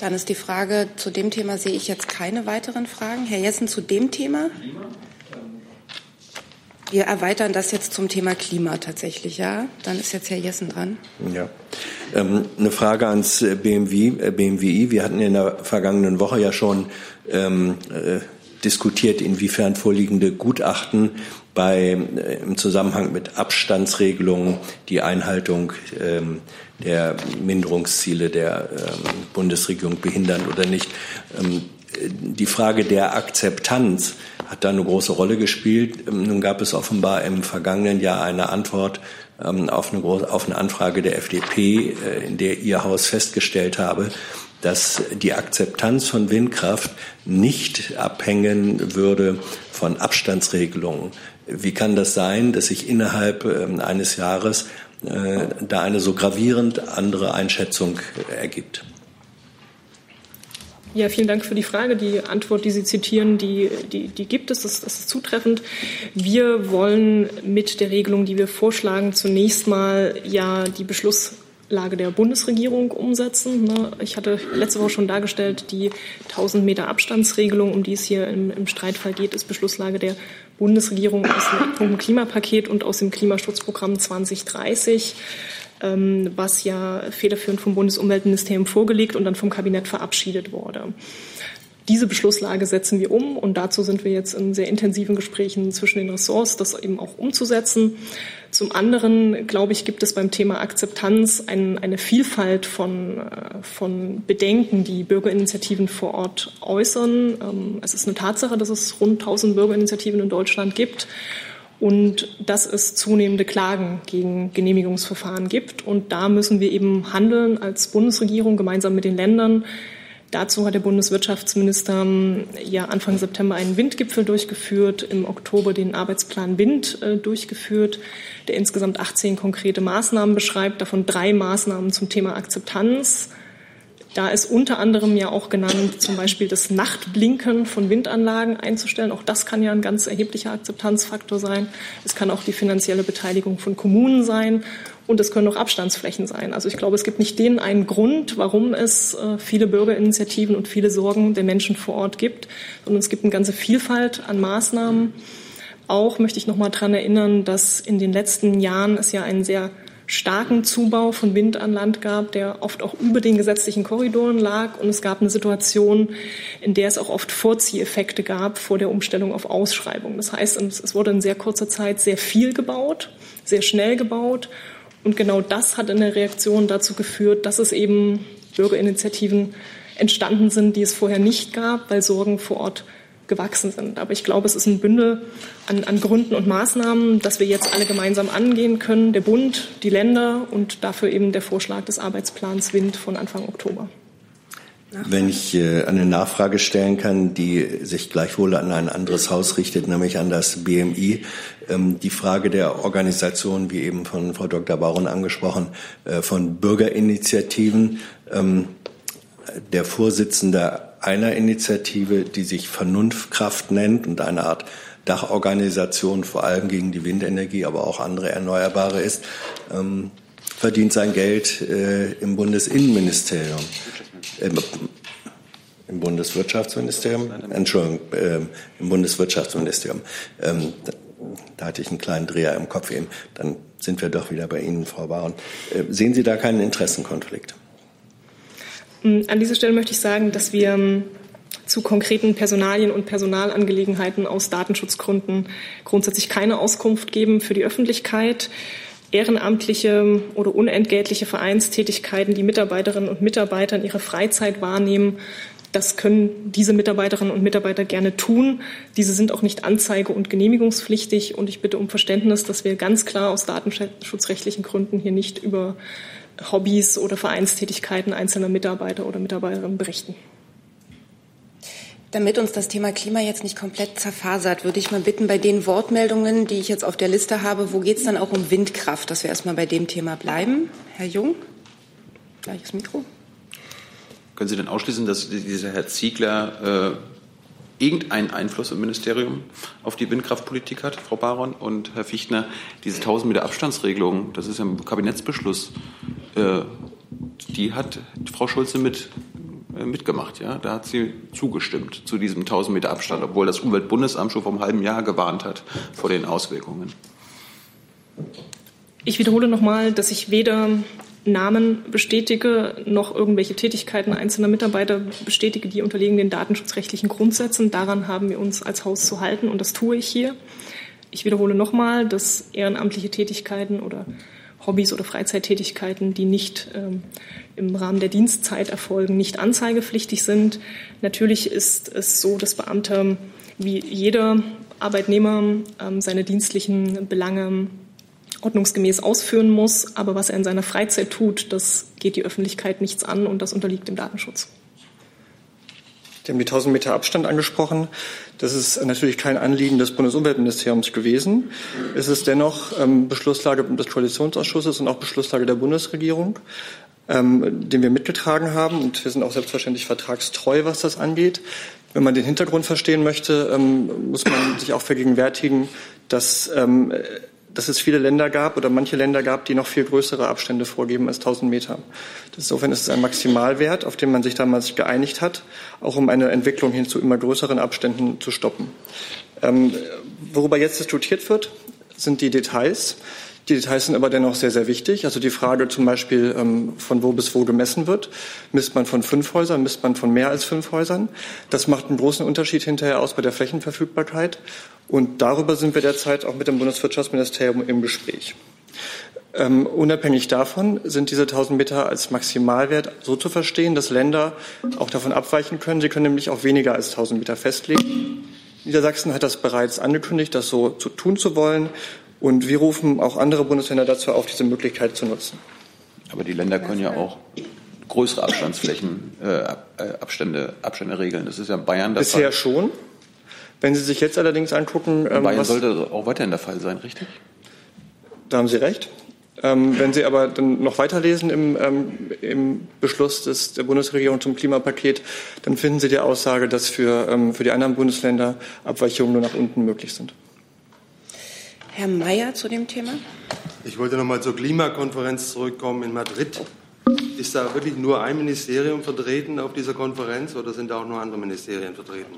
Dann ist die Frage, zu dem Thema sehe ich jetzt keine weiteren Fragen. Herr Jessen, zu dem Thema? Wir erweitern das jetzt zum Thema Klima tatsächlich, ja? Dann ist jetzt Herr Jessen dran. Ja. Ähm, eine Frage ans BMW, äh, BMWI. Wir hatten in der vergangenen Woche ja schon ähm, äh, diskutiert, inwiefern vorliegende Gutachten bei, äh, im Zusammenhang mit Abstandsregelungen die Einhaltung ähm, der Minderungsziele der ähm, Bundesregierung behindern oder nicht. Ähm, die Frage der Akzeptanz hat da eine große Rolle gespielt. Ähm, nun gab es offenbar im vergangenen Jahr eine Antwort auf, eine, auf eine Anfrage der FDP, äh, in der Ihr Haus festgestellt habe, dass die Akzeptanz von Windkraft nicht abhängen würde von Abstandsregelungen. Wie kann das sein, dass sich innerhalb eines Jahres äh, da eine so gravierend andere Einschätzung ergibt? Ja, vielen Dank für die Frage. Die Antwort, die Sie zitieren, die, die, die gibt es. Das, das ist zutreffend. Wir wollen mit der Regelung, die wir vorschlagen, zunächst mal ja die Beschlusslage der Bundesregierung umsetzen. Ne? Ich hatte letzte Woche schon dargestellt, die 1000 Meter Abstandsregelung, um die es hier im, im Streitfall geht, ist Beschlusslage der Bundesregierung aus dem Klimapaket und aus dem Klimaschutzprogramm 2030 ähm, was ja federführend vom Bundesumweltministerium vorgelegt und dann vom Kabinett verabschiedet wurde. Diese Beschlusslage setzen wir um und dazu sind wir jetzt in sehr intensiven Gesprächen zwischen den Ressorts, das eben auch umzusetzen. Zum anderen, glaube ich, gibt es beim Thema Akzeptanz ein, eine Vielfalt von, äh, von Bedenken, die Bürgerinitiativen vor Ort äußern. Ähm, es ist eine Tatsache, dass es rund 1000 Bürgerinitiativen in Deutschland gibt und dass es zunehmende Klagen gegen Genehmigungsverfahren gibt. Und da müssen wir eben handeln als Bundesregierung gemeinsam mit den Ländern. Dazu hat der Bundeswirtschaftsminister ähm, ja Anfang September einen Windgipfel durchgeführt, im Oktober den Arbeitsplan Wind äh, durchgeführt, der insgesamt 18 konkrete Maßnahmen beschreibt, davon drei Maßnahmen zum Thema Akzeptanz, da ist unter anderem ja auch genannt, zum Beispiel das Nachtblinken von Windanlagen einzustellen. Auch das kann ja ein ganz erheblicher Akzeptanzfaktor sein. Es kann auch die finanzielle Beteiligung von Kommunen sein. Und es können auch Abstandsflächen sein. Also ich glaube, es gibt nicht den einen Grund, warum es äh, viele Bürgerinitiativen und viele Sorgen der Menschen vor Ort gibt, sondern es gibt eine ganze Vielfalt an Maßnahmen. Auch möchte ich noch mal daran erinnern, dass in den letzten Jahren es ja einen sehr starken Zubau von Wind an Land gab, der oft auch über den gesetzlichen Korridoren lag. Und es gab eine Situation, in der es auch oft Vorzieheffekte gab vor der Umstellung auf Ausschreibung. Das heißt, es wurde in sehr kurzer Zeit sehr viel gebaut, sehr schnell gebaut. Und genau das hat in der Reaktion dazu geführt, dass es eben Bürgerinitiativen entstanden sind, die es vorher nicht gab, weil Sorgen vor Ort gewachsen sind. Aber ich glaube, es ist ein Bündel an, an Gründen und Maßnahmen, dass wir jetzt alle gemeinsam angehen können, der Bund, die Länder und dafür eben der Vorschlag des Arbeitsplans Wind von Anfang Oktober. Wenn ich äh, eine Nachfrage stellen kann, die sich gleichwohl an ein anderes Haus richtet, nämlich an das BMI, ähm, die Frage der Organisation, wie eben von Frau Dr. Baron angesprochen, äh, von Bürgerinitiativen. Ähm, der Vorsitzende einer Initiative, die sich Vernunftkraft nennt und eine Art Dachorganisation vor allem gegen die Windenergie, aber auch andere Erneuerbare ist, ähm, verdient sein Geld äh, im Bundesinnenministerium. Äh, Im Bundeswirtschaftsministerium, Entschuldigung, äh, im Bundeswirtschaftsministerium. Ähm, da, da, hatte ich einen kleinen Dreher im Kopf eben. Dann sind wir doch wieder bei Ihnen, Frau Baron. Äh, sehen Sie da keinen Interessenkonflikt? Ähm, an dieser Stelle möchte ich sagen, dass wir ähm, zu konkreten Personalien und Personalangelegenheiten aus Datenschutzgründen grundsätzlich keine Auskunft geben für die Öffentlichkeit. Ehrenamtliche oder unentgeltliche Vereinstätigkeiten, die Mitarbeiterinnen und Mitarbeiter in ihrer Freizeit wahrnehmen, das können diese Mitarbeiterinnen und Mitarbeiter gerne tun. Diese sind auch nicht anzeige- und genehmigungspflichtig. Und ich bitte um Verständnis, dass wir ganz klar aus datenschutzrechtlichen Gründen hier nicht über Hobbys oder Vereinstätigkeiten einzelner Mitarbeiter oder Mitarbeiterinnen berichten. Damit uns das Thema Klima jetzt nicht komplett zerfasert, würde ich mal bitten, bei den Wortmeldungen, die ich jetzt auf der Liste habe, wo geht es dann auch um Windkraft, dass wir erstmal bei dem Thema bleiben? Herr Jung, gleiches Mikro. Können Sie denn ausschließen, dass dieser Herr Ziegler äh, irgendeinen Einfluss im Ministerium auf die Windkraftpolitik hat, Frau Baron und Herr Fichtner? Diese 1000 Meter Abstandsregelung, das ist ja ein Kabinettsbeschluss, äh, die hat Frau Schulze mit mitgemacht. Ja? Da hat sie zugestimmt zu diesem 1000 Meter Abstand, obwohl das Umweltbundesamt schon vor einem halben Jahr gewarnt hat vor den Auswirkungen. Ich wiederhole nochmal, dass ich weder Namen bestätige, noch irgendwelche Tätigkeiten einzelner Mitarbeiter bestätige, die unterliegen den datenschutzrechtlichen Grundsätzen. Daran haben wir uns als Haus zu halten und das tue ich hier. Ich wiederhole nochmal, dass ehrenamtliche Tätigkeiten oder Hobbys oder Freizeittätigkeiten, die nicht ähm, im Rahmen der Dienstzeit erfolgen, nicht anzeigepflichtig sind. Natürlich ist es so, dass Beamte wie jeder Arbeitnehmer ähm, seine dienstlichen Belange ordnungsgemäß ausführen muss. Aber was er in seiner Freizeit tut, das geht die Öffentlichkeit nichts an und das unterliegt dem Datenschutz. Sie haben die 1000 Meter Abstand angesprochen. Das ist natürlich kein Anliegen des Bundesumweltministeriums gewesen. Es ist dennoch ähm, Beschlusslage des Koalitionsausschusses und auch Beschlusslage der Bundesregierung, ähm, den wir mitgetragen haben. Und wir sind auch selbstverständlich vertragstreu, was das angeht. Wenn man den Hintergrund verstehen möchte, ähm, muss man sich auch vergegenwärtigen, dass dass es viele Länder gab oder manche Länder gab, die noch viel größere Abstände vorgeben als 1000 Meter. Insofern ist es ein Maximalwert, auf den man sich damals geeinigt hat, auch um eine Entwicklung hin zu immer größeren Abständen zu stoppen. Ähm, worüber jetzt diskutiert wird, sind die Details. Die Details sind aber dennoch sehr, sehr wichtig. Also die Frage zum Beispiel, ähm, von wo bis wo gemessen wird. Misst man von fünf Häusern, misst man von mehr als fünf Häusern? Das macht einen großen Unterschied hinterher aus bei der Flächenverfügbarkeit. Und darüber sind wir derzeit auch mit dem Bundeswirtschaftsministerium im Gespräch. Ähm, unabhängig davon sind diese 1000 Meter als Maximalwert so zu verstehen, dass Länder auch davon abweichen können. Sie können nämlich auch weniger als 1000 Meter festlegen. Niedersachsen hat das bereits angekündigt, das so zu tun zu wollen. Und wir rufen auch andere Bundesländer dazu auf, diese Möglichkeit zu nutzen. Aber die Länder können ja auch größere Abstandsflächen, äh, äh, Abstände, Abstände regeln. Das ist ja Bayern der Bisher Fall. schon. Wenn Sie sich jetzt allerdings angucken. Ähm, Bayern sollte auch weiterhin der Fall sein, richtig? Da haben Sie recht. Ähm, wenn Sie aber dann noch weiterlesen im, ähm, im Beschluss des, der Bundesregierung zum Klimapaket, dann finden Sie die Aussage, dass für, ähm, für die anderen Bundesländer Abweichungen nur nach unten möglich sind. Herr Mayer zu dem Thema. Ich wollte noch mal zur Klimakonferenz zurückkommen in Madrid. Ist da wirklich nur ein Ministerium vertreten auf dieser Konferenz oder sind da auch noch andere Ministerien vertreten?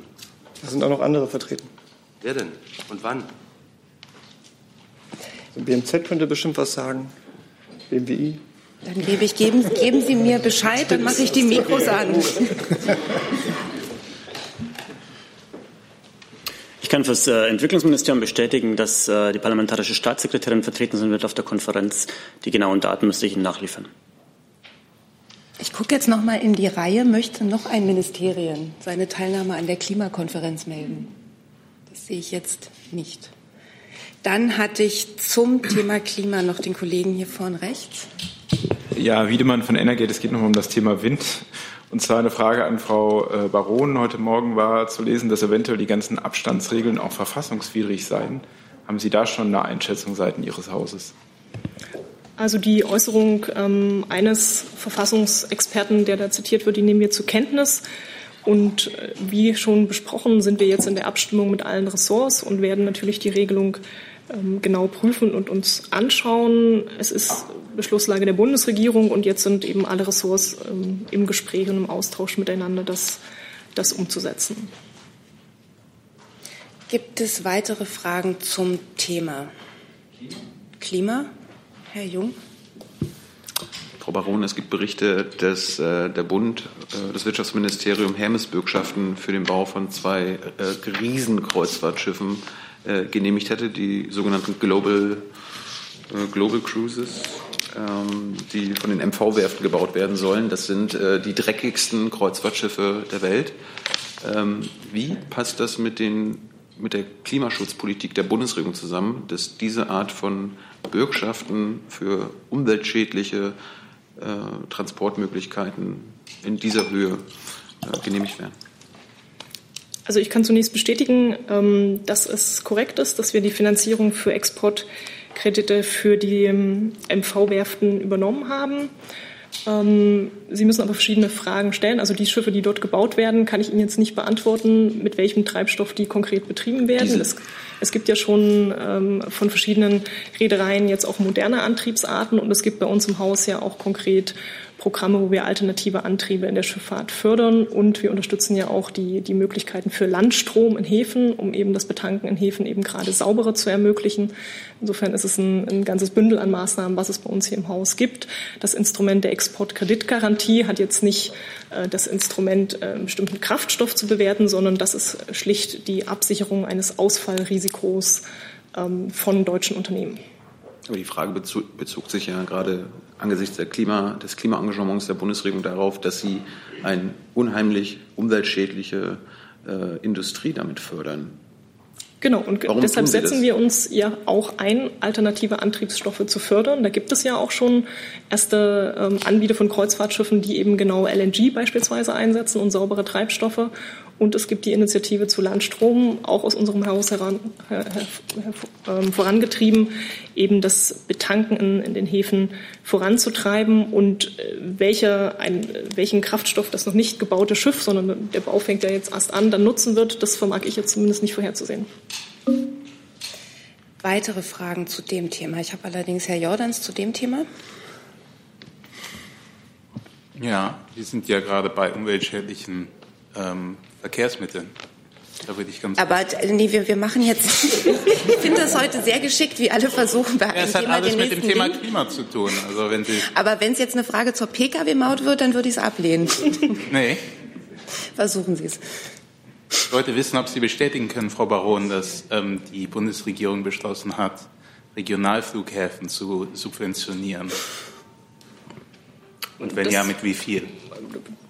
Da sind auch noch andere vertreten. Wer denn und wann? Also BMZ könnte bestimmt was sagen. BMWI. Dann gebe ich, geben, geben Sie mir Bescheid, dann mache ich die Mikros an. Ich kann für das äh, Entwicklungsministerium bestätigen, dass äh, die parlamentarische Staatssekretärin vertreten sein wird auf der Konferenz. Die genauen Daten müsste ich Ihnen nachliefern. Ich gucke jetzt noch mal in die Reihe. Möchte noch ein Ministerium seine Teilnahme an der Klimakonferenz melden? Das sehe ich jetzt nicht. Dann hatte ich zum Thema Klima noch den Kollegen hier vorn rechts. Ja, Wiedemann von Energate. Es geht noch um das Thema Wind. Und zwar eine Frage an Frau äh, Baron. Heute Morgen war zu lesen, dass eventuell die ganzen Abstandsregeln auch verfassungswidrig seien. Haben Sie da schon eine Einschätzung seitens Ihres Hauses? Also die Äußerung ähm, eines Verfassungsexperten, der da zitiert wird, die nehmen wir zur Kenntnis. Und äh, wie schon besprochen, sind wir jetzt in der Abstimmung mit allen Ressorts und werden natürlich die Regelung ähm, genau prüfen und uns anschauen. Es ist Beschlusslage der Bundesregierung und jetzt sind eben alle Ressorts ähm, im Gespräch und im Austausch miteinander, das, das umzusetzen. Gibt es weitere Fragen zum Thema Klima? Herr Jung. Frau Baron, es gibt Berichte, dass äh, der Bund, äh, das Wirtschaftsministerium Hermesbürgschaften für den Bau von zwei äh, Riesenkreuzfahrtschiffen äh, genehmigt hätte, die sogenannten Global, äh, Global Cruises, ähm, die von den MV-Werften gebaut werden sollen. Das sind äh, die dreckigsten Kreuzfahrtschiffe der Welt. Ähm, wie passt das mit, den, mit der Klimaschutzpolitik der Bundesregierung zusammen, dass diese Art von Bürgschaften für umweltschädliche äh, Transportmöglichkeiten in dieser Höhe äh, genehmigt werden? Also ich kann zunächst bestätigen, ähm, dass es korrekt ist, dass wir die Finanzierung für Exportkredite für die MV-Werften ähm, übernommen haben. Ähm, Sie müssen aber verschiedene Fragen stellen. Also die Schiffe, die dort gebaut werden, kann ich Ihnen jetzt nicht beantworten, mit welchem Treibstoff die konkret betrieben werden. Es, es, gibt ja schon ähm, von verschiedenen Reedereien jetzt auch moderne Antriebsarten und es gibt bei uns im Haus ja auch konkret Programme, wo wir alternative Antriebe in der Schifffahrt fördern. Und wir unterstützen ja auch die, die Möglichkeiten für Landstrom in Häfen, um eben das Betanken in Häfen eben gerade sauberer zu ermöglichen. Insofern ist es ein, ein ganzes Bündel an Maßnahmen, was es bei uns hier im Haus gibt. Das Instrument der Exportkreditgarantie hat jetzt nicht äh, das Instrument, äh, bestimmten Kraftstoff zu bewerten, sondern das ist schlicht die Absicherung eines Ausfallrisikos ähm, von deutschen Unternehmen. Aber die Frage bezog, bezog sich ja gerade angesichts der Klima, des Klimaengagements der Bundesregierung darauf, dass sie eine unheimlich umweltschädliche äh, Industrie damit fördern. Genau, und Warum deshalb setzen wir uns ja auch ein, alternative Antriebsstoffe zu fördern. Da gibt es ja auch schon erste ähm, Anbieter von Kreuzfahrtschiffen, die eben genau LNG beispielsweise einsetzen und saubere Treibstoffe. Und es gibt die Initiative zu Landstrom, auch aus unserem Haus heran, her, her, her, äh, vorangetrieben, eben das Betanken in, in, den Häfen voranzutreiben. Und äh, welcher, ein, welchen Kraftstoff das noch nicht gebaute Schiff, sondern der Bau fängt ja jetzt erst an, dann nutzen wird, das vermag ich jetzt zumindest nicht vorherzusehen. Weitere Fragen zu dem Thema. Ich habe allerdings Herr Jordans zu dem Thema. Ja, wir sind ja gerade bei umweltschädlichen ähm, Verkehrsmitteln. Da würde ich ganz Aber nee, wir, wir machen jetzt, ich finde das heute sehr geschickt, wie alle versuchen, bei ja, einem Es hat Thema alles den mit dem Thema Ding. Klima zu tun. Also wenn Sie, Aber wenn es jetzt eine Frage zur Pkw-Maut wird, dann würde ich es ablehnen. nee, Versuchen Sie es. ich wollte wissen, ob Sie bestätigen können, Frau Baron, dass ähm, die Bundesregierung beschlossen hat, Regionalflughäfen zu subventionieren. Und wenn Das- ja, mit wie viel?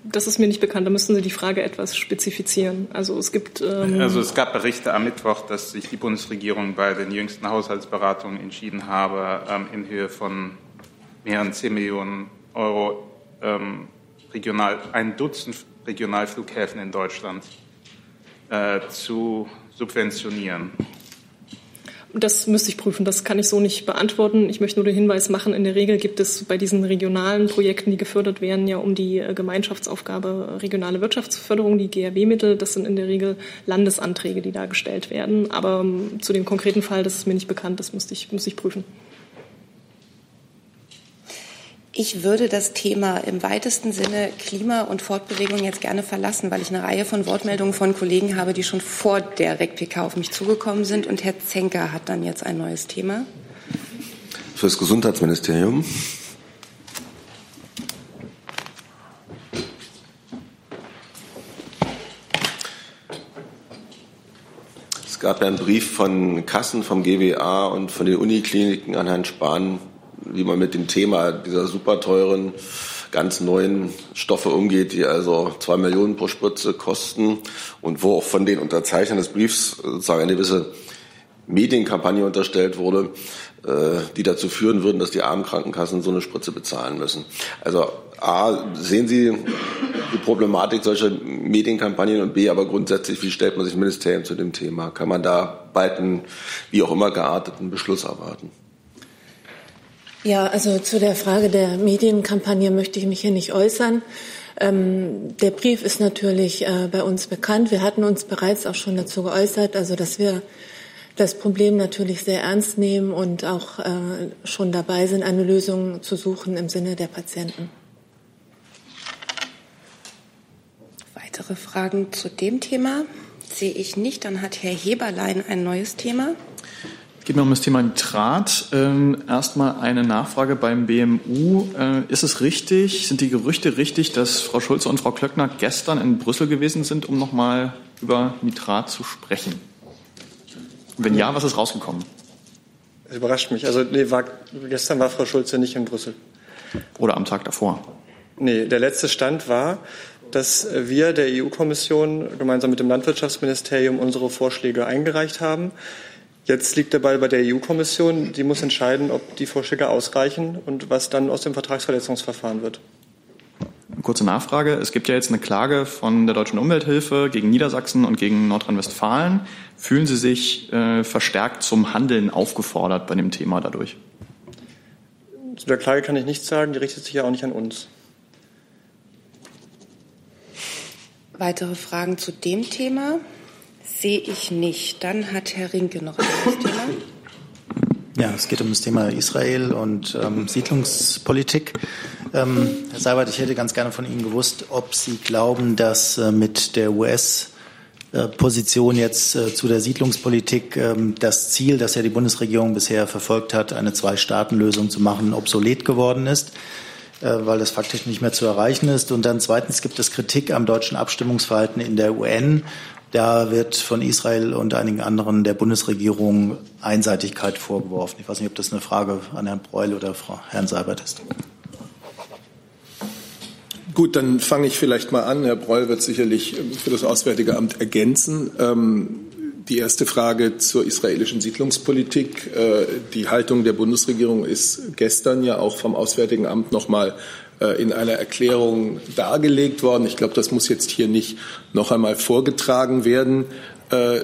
Das ist mir nicht bekannt. Da müssten Sie die Frage etwas spezifizieren. Also es gibt ähm, Also es gab Berichte am Mittwoch, dass sich die Bundesregierung bei den jüngsten Haushaltsberatungen entschieden habe, ähm, in Höhe von mehreren 10 Millionen Euro ähm, regional, ein Dutzend Regionalflughäfen in Deutschland äh, zu subventionieren. Das müsste ich prüfen. Das kann ich so nicht beantworten. Ich möchte nur den Hinweis machen, in der Regel gibt es bei diesen regionalen Projekten, die gefördert werden, ja um die äh, Gemeinschaftsaufgabe äh, regionale Wirtschaftsförderung, die GRW-Mittel. Das sind in der Regel Landesanträge, die da gestellt werden. Aber ähm, zu dem konkreten Fall, das ist mir nicht bekannt, das müsste ich, müsste ich prüfen. Ich würde das Thema im weitesten Sinne Klima und Fortbewegung jetzt gerne verlassen, weil ich eine Reihe von Wortmeldungen von Kollegen habe, die schon vor der REC-PK auf mich zugekommen sind. Und Herr Zenker hat dann jetzt ein neues Thema. Fürs Gesundheitsministerium. Es gab ja einen Brief von Kassen, vom GWA und von den Unikliniken an Herrn Spahn, wie man mit dem Thema dieser super teuren, ganz neuen Stoffe umgeht, die also zwei Millionen pro Spritze kosten und wo auch von den Unterzeichnern des Briefs sozusagen eine gewisse Medienkampagne unterstellt wurde, äh, die dazu führen würden, dass die armen Krankenkassen so eine Spritze bezahlen müssen. Also A, sehen Sie die Problematik solcher Medienkampagnen und B, aber grundsätzlich, wie stellt man sich im Ministerium zu dem Thema? Kann man da bald einen, wie auch immer gearteten Beschluss erwarten? Ja, also zu der Frage der Medienkampagne möchte ich mich hier nicht äußern. Ähm, der Brief ist natürlich äh, bei uns bekannt. Wir hatten uns bereits auch schon dazu geäußert, also dass wir das Problem natürlich sehr ernst nehmen und auch äh, schon dabei sind, eine Lösung zu suchen im Sinne der Patienten. Weitere Fragen zu dem Thema sehe ich nicht. Dann hat Herr Heberlein ein neues Thema. Es geht mir um das Thema Nitrat. Ähm, erstmal eine Nachfrage beim BMU. Äh, ist es richtig, sind die Gerüchte richtig, dass Frau Schulze und Frau Klöckner gestern in Brüssel gewesen sind, um nochmal über Nitrat zu sprechen? Wenn ja, was ist rausgekommen? Das überrascht mich. Also nee, war, gestern war Frau Schulze nicht in Brüssel. Oder am Tag davor? Nee, der letzte Stand war, dass wir der EU-Kommission gemeinsam mit dem Landwirtschaftsministerium unsere Vorschläge eingereicht haben. Jetzt liegt der Ball bei der EU-Kommission. Die muss entscheiden, ob die Vorschläge ausreichen und was dann aus dem Vertragsverletzungsverfahren wird. Eine kurze Nachfrage. Es gibt ja jetzt eine Klage von der Deutschen Umwelthilfe gegen Niedersachsen und gegen Nordrhein-Westfalen. Fühlen Sie sich äh, verstärkt zum Handeln aufgefordert bei dem Thema dadurch? Zu der Klage kann ich nichts sagen. Die richtet sich ja auch nicht an uns. Weitere Fragen zu dem Thema sehe ich nicht. Dann hat Herr Rinke noch ein Thema. Ja, es geht um das Thema Israel und ähm, Siedlungspolitik. Ähm, Herr Seibert, ich hätte ganz gerne von Ihnen gewusst, ob Sie glauben, dass äh, mit der US- Position jetzt äh, zu der Siedlungspolitik ähm, das Ziel, das ja die Bundesregierung bisher verfolgt hat, eine Zwei-Staaten-Lösung zu machen, obsolet geworden ist, äh, weil das faktisch nicht mehr zu erreichen ist. Und dann zweitens gibt es Kritik am deutschen Abstimmungsverhalten in der UN. Da wird von Israel und einigen anderen der Bundesregierung Einseitigkeit vorgeworfen. Ich weiß nicht, ob das eine Frage an Herrn Breul oder Frau Herrn Seibert ist. Gut, dann fange ich vielleicht mal an. Herr Breul wird sicherlich für das Auswärtige Amt ergänzen. Ähm, die erste Frage zur israelischen Siedlungspolitik. Äh, die Haltung der Bundesregierung ist gestern ja auch vom Auswärtigen Amt noch mal äh, in einer Erklärung dargelegt worden. Ich glaube, das muss jetzt hier nicht noch einmal vorgetragen werden. Äh,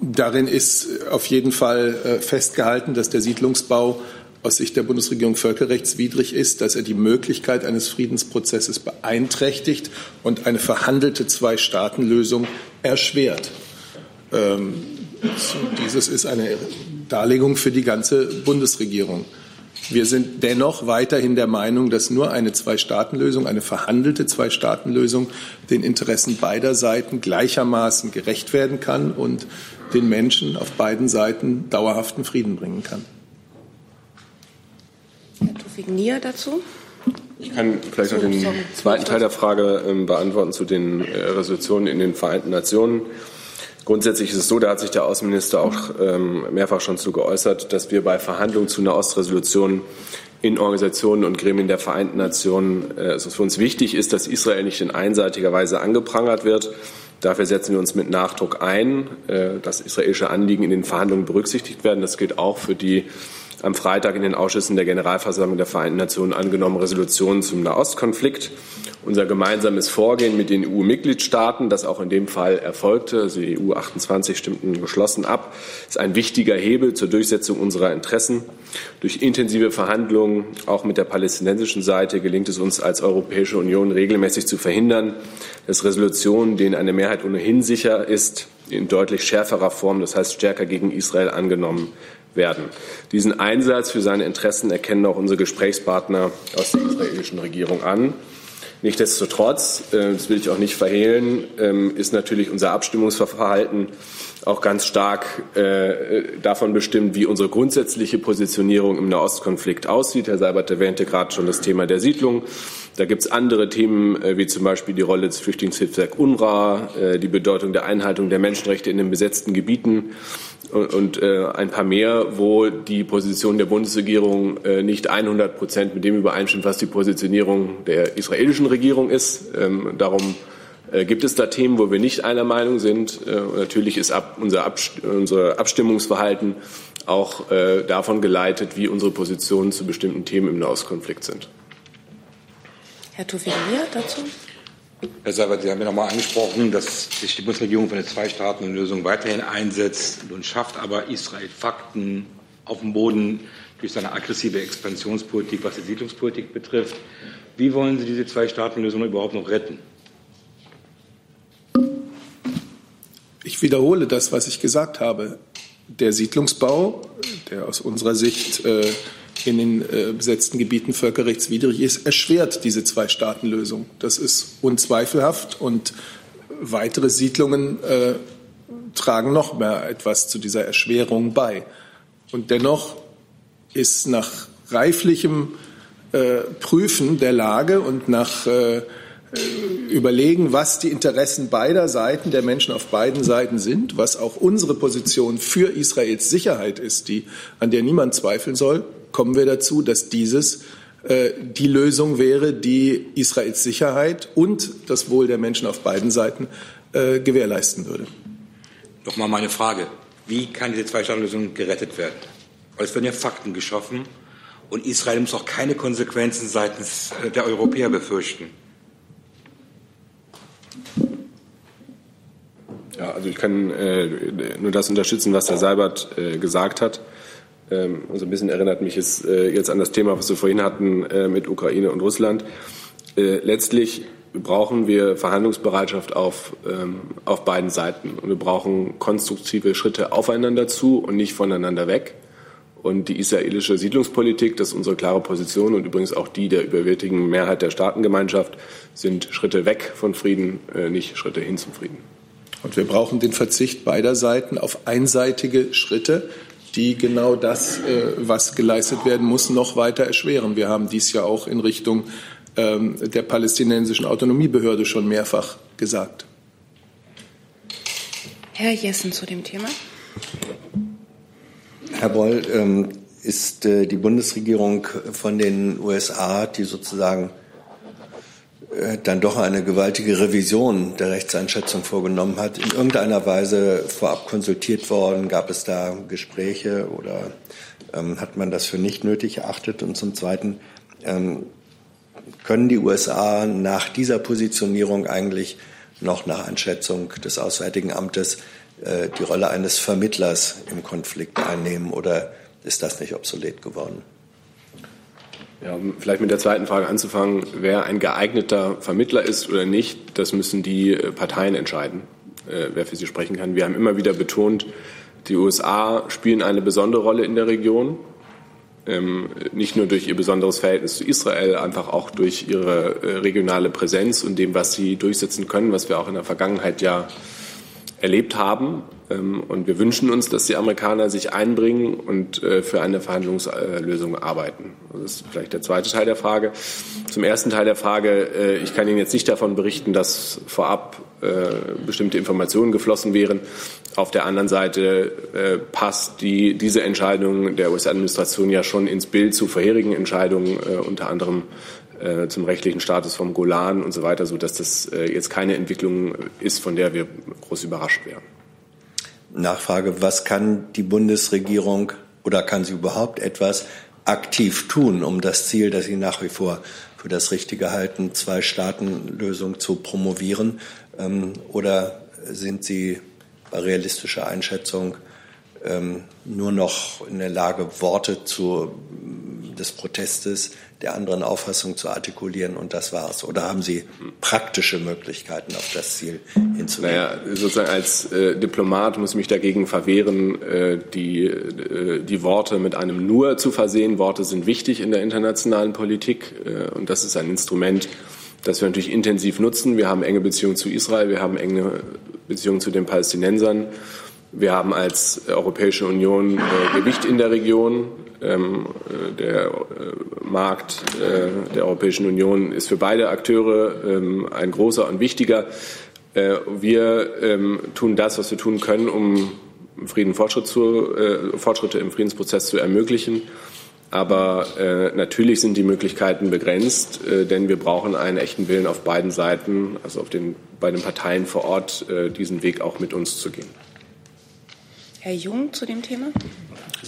darin ist auf jeden Fall festgehalten, dass der Siedlungsbau aus Sicht der Bundesregierung völkerrechtswidrig ist, dass er die Möglichkeit eines Friedensprozesses beeinträchtigt und eine verhandelte Zwei-Staaten-Lösung erschwert. Ähm, dieses ist eine Darlegung für die ganze Bundesregierung. Wir sind dennoch weiterhin der Meinung, dass nur eine Zwei-Staaten-Lösung, eine verhandelte Zwei-Staaten-Lösung den Interessen beider Seiten gleichermaßen gerecht werden kann und den Menschen auf beiden Seiten dauerhaften Frieden bringen kann. Herr Tufik Nier dazu. Ich kann vielleicht noch den zweiten Teil der Frage ähm, beantworten zu den äh, Resolutionen in den Vereinten Nationen. Grundsätzlich ist es so, da hat sich der Außenminister auch ähm, mehrfach schon zu geäußert, dass wir bei Verhandlungen zu einer Ostresolution in Organisationen und Gremien der Vereinten Nationen, äh, es für uns wichtig ist, dass Israel nicht in einseitiger Weise angeprangert wird. Dafür setzen wir uns mit Nachdruck ein, äh, dass israelische Anliegen in den Verhandlungen berücksichtigt werden. Das gilt auch für die am Freitag in den Ausschüssen der Generalversammlung der Vereinten Nationen angenommene Resolutionen zum Nahostkonflikt. Unser gemeinsames Vorgehen mit den EU-Mitgliedstaaten, das auch in dem Fall erfolgte, also die EU 28 stimmten geschlossen ab, ist ein wichtiger Hebel zur Durchsetzung unserer Interessen. Durch intensive Verhandlungen auch mit der palästinensischen Seite gelingt es uns als Europäische Union regelmäßig zu verhindern, dass Resolutionen, denen eine Mehrheit ohnehin sicher ist, in deutlich schärferer Form, das heißt stärker gegen Israel angenommen werden. Diesen Einsatz für seine Interessen erkennen auch unsere Gesprächspartner aus der israelischen Regierung an. Nichtsdestotrotz, äh, das will ich auch nicht verhehlen, ähm, ist natürlich unser Abstimmungsverhalten auch ganz stark äh, davon bestimmt, wie unsere grundsätzliche Positionierung im Nahostkonflikt aussieht. Herr Seibert erwähnte gerade schon das Thema der Siedlung. Da gibt es andere Themen, äh, wie zum Beispiel die Rolle des Flüchtlingshilfswerks UNRWA, die Bedeutung der Einhaltung der Menschenrechte in den besetzten Gebieten und äh, ein paar mehr, wo die Position der Bundesregierung äh, nicht 100 Prozent mit dem übereinstimmt, was die Positionierung der israelischen Regierung ist. Ähm, darum äh, gibt es da Themen, wo wir nicht einer Meinung sind. Äh, natürlich ist ab, unser, Abst unser Abstimmungsverhalten auch äh, davon geleitet, wie unsere Positionen zu bestimmten Themen im Nahostkonflikt sind. Herr Tufir dazu. Herr Seibert, Sie haben ja noch einmal angesprochen, dass sich die Bundesregierung für eine Zwei-Staaten-Lösung weiterhin einsetzt. Nun schafft aber Israel Fakten auf dem Boden durch seine aggressive Expansionspolitik, was die Siedlungspolitik betrifft. Wie wollen Sie diese Zwei-Staaten-Lösung überhaupt noch retten? Ich wiederhole das, was ich gesagt habe. Der Siedlungsbau, der aus unserer Sicht äh, in den äh, besetzten Gebieten völkerrechtswidrig ist, erschwert diese Zwei-Staaten-Lösung. Das ist unzweifelhaft und weitere Siedlungen äh, tragen noch mehr etwas zu dieser Erschwerung bei. Und dennoch ist nach reiflichem äh, Prüfen der Lage und nach äh, äh, überlegen, was die Interessen beider Seiten, der Menschen auf beiden Seiten sind, was auch unsere Position für Israels Sicherheit ist, die, an der niemand zweifeln soll, kommen wir dazu, dass dieses äh, die Lösung wäre, die Israels Sicherheit und das Wohl der Menschen auf beiden Seiten äh, gewährleisten würde. Nochmal meine Frage. Wie kann diese Zwei-Staaten-Lösung gerettet werden? Weil es werden ja Fakten geschaffen und Israel muss auch keine Konsequenzen seitens äh, der Europäer befürchten. Ja, also ich kann äh, nur das unterstützen, was Herr Seibert äh, gesagt hat. Ähm, also ein bisschen erinnert mich es äh, jetzt an das Thema, was wir vorhin hatten äh, mit Ukraine und Russland. Äh, letztlich brauchen wir Verhandlungsbereitschaft auf, ähm, auf beiden Seiten. Und wir brauchen konstruktive Schritte aufeinander zu und nicht voneinander weg. Und die israelische Siedlungspolitik, das ist unsere klare Position und übrigens auch die der überwältigenden Mehrheit der Staatengemeinschaft, sind Schritte weg von Frieden, äh, nicht Schritte hin zum Frieden. Und wir brauchen den Verzicht beider Seiten auf einseitige Schritte, die genau das, äh, was geleistet werden muss, noch weiter erschweren. Wir haben dies ja auch in Richtung ähm, der palästinensischen Autonomiebehörde schon mehrfach gesagt. Herr Jessen zu dem Thema. Herr Boll, ähm, ist äh, die Bundesregierung von den USA, die sozusagen dann doch eine gewaltige Revision der Rechtseinschätzung vorgenommen hat, in irgendeiner Weise vorab konsultiert worden? Gab es da Gespräche oder ähm, hat man das für nicht nötig erachtet? Und zum Zweiten, ähm, können die USA nach dieser Positionierung eigentlich noch nach Einschätzung des Auswärtigen Amtes äh, die Rolle eines Vermittlers im Konflikt einnehmen oder ist das nicht obsolet geworden? Ja, um vielleicht mit der zweiten Frage anzufangen, wer ein geeigneter Vermittler ist oder nicht, das müssen die äh, Parteien entscheiden, äh, wer für sie sprechen kann. Wir haben immer wieder betont, die USA spielen eine besondere Rolle in der Region, ähm, nicht nur durch ihr besonderes Verhältnis zu Israel, einfach auch durch ihre regionale Präsenz und dem, was sie durchsetzen können, was wir auch in der Vergangenheit ja erlebt haben. Ähm, und wir wünschen uns, dass die Amerikaner sich einbringen und äh, für eine Verhandlungslösung arbeiten. Das ist vielleicht der zweite Teil der Frage. Zum ersten Teil der Frage, äh, ich kann Ihnen jetzt nicht davon berichten, dass vorab äh, bestimmte Informationen geflossen wären. Auf der anderen Seite passt die, diese Entscheidung der US-Administration ja schon ins Bild zu vorherigen Entscheidungen, unter anderem äh, zum rechtlichen Status vom Golan und so weiter, sodass das äh, jetzt keine Entwicklung ist, von der wir groß überrascht wären. Nachfrage, was kann die Bundesregierung oder kann sie überhaupt etwas aktiv tun, um das Ziel, das Sie nach wie vor für das Richtige halten, Zwei-Staaten-Lösung zu promovieren? Ähm, oder sind Sie bei realistischer Einschätzung ähm, nur noch in der Lage, Worte zu, des Protestes der anderen Auffassung zu artikulieren und das war's? Oder haben Sie praktische Möglichkeiten, auf das Ziel hinzuwirken? Naja, sozusagen als äh, Diplomat muss ich mich dagegen verwehren, äh, die, äh, die Worte mit einem Nur zu versehen. Worte sind wichtig in der internationalen Politik äh, und das ist ein Instrument, das wir natürlich intensiv nutzen. Wir haben enge Beziehungen zu Israel, wir haben enge Beziehungen zu den Palästinensern. Wir haben als Europäische Union äh, Gewicht in der Region. Ähm, äh, der äh, Markt äh, der Europäischen Union ist für beide Akteure ähm, ein großer und wichtiger. Äh, wir ähm, tun das, was wir tun können, um Frieden Fortschritt zu, äh, Fortschritte im Friedensprozess zu ermöglichen. Aber natürlich sind die Möglichkeiten begrenzt, denn wir brauchen einen echten Willen auf beiden Seiten, also auf den, bei den Parteien vor Ort, diesen Weg auch mit uns zu gehen. Herr Jung zu dem Thema.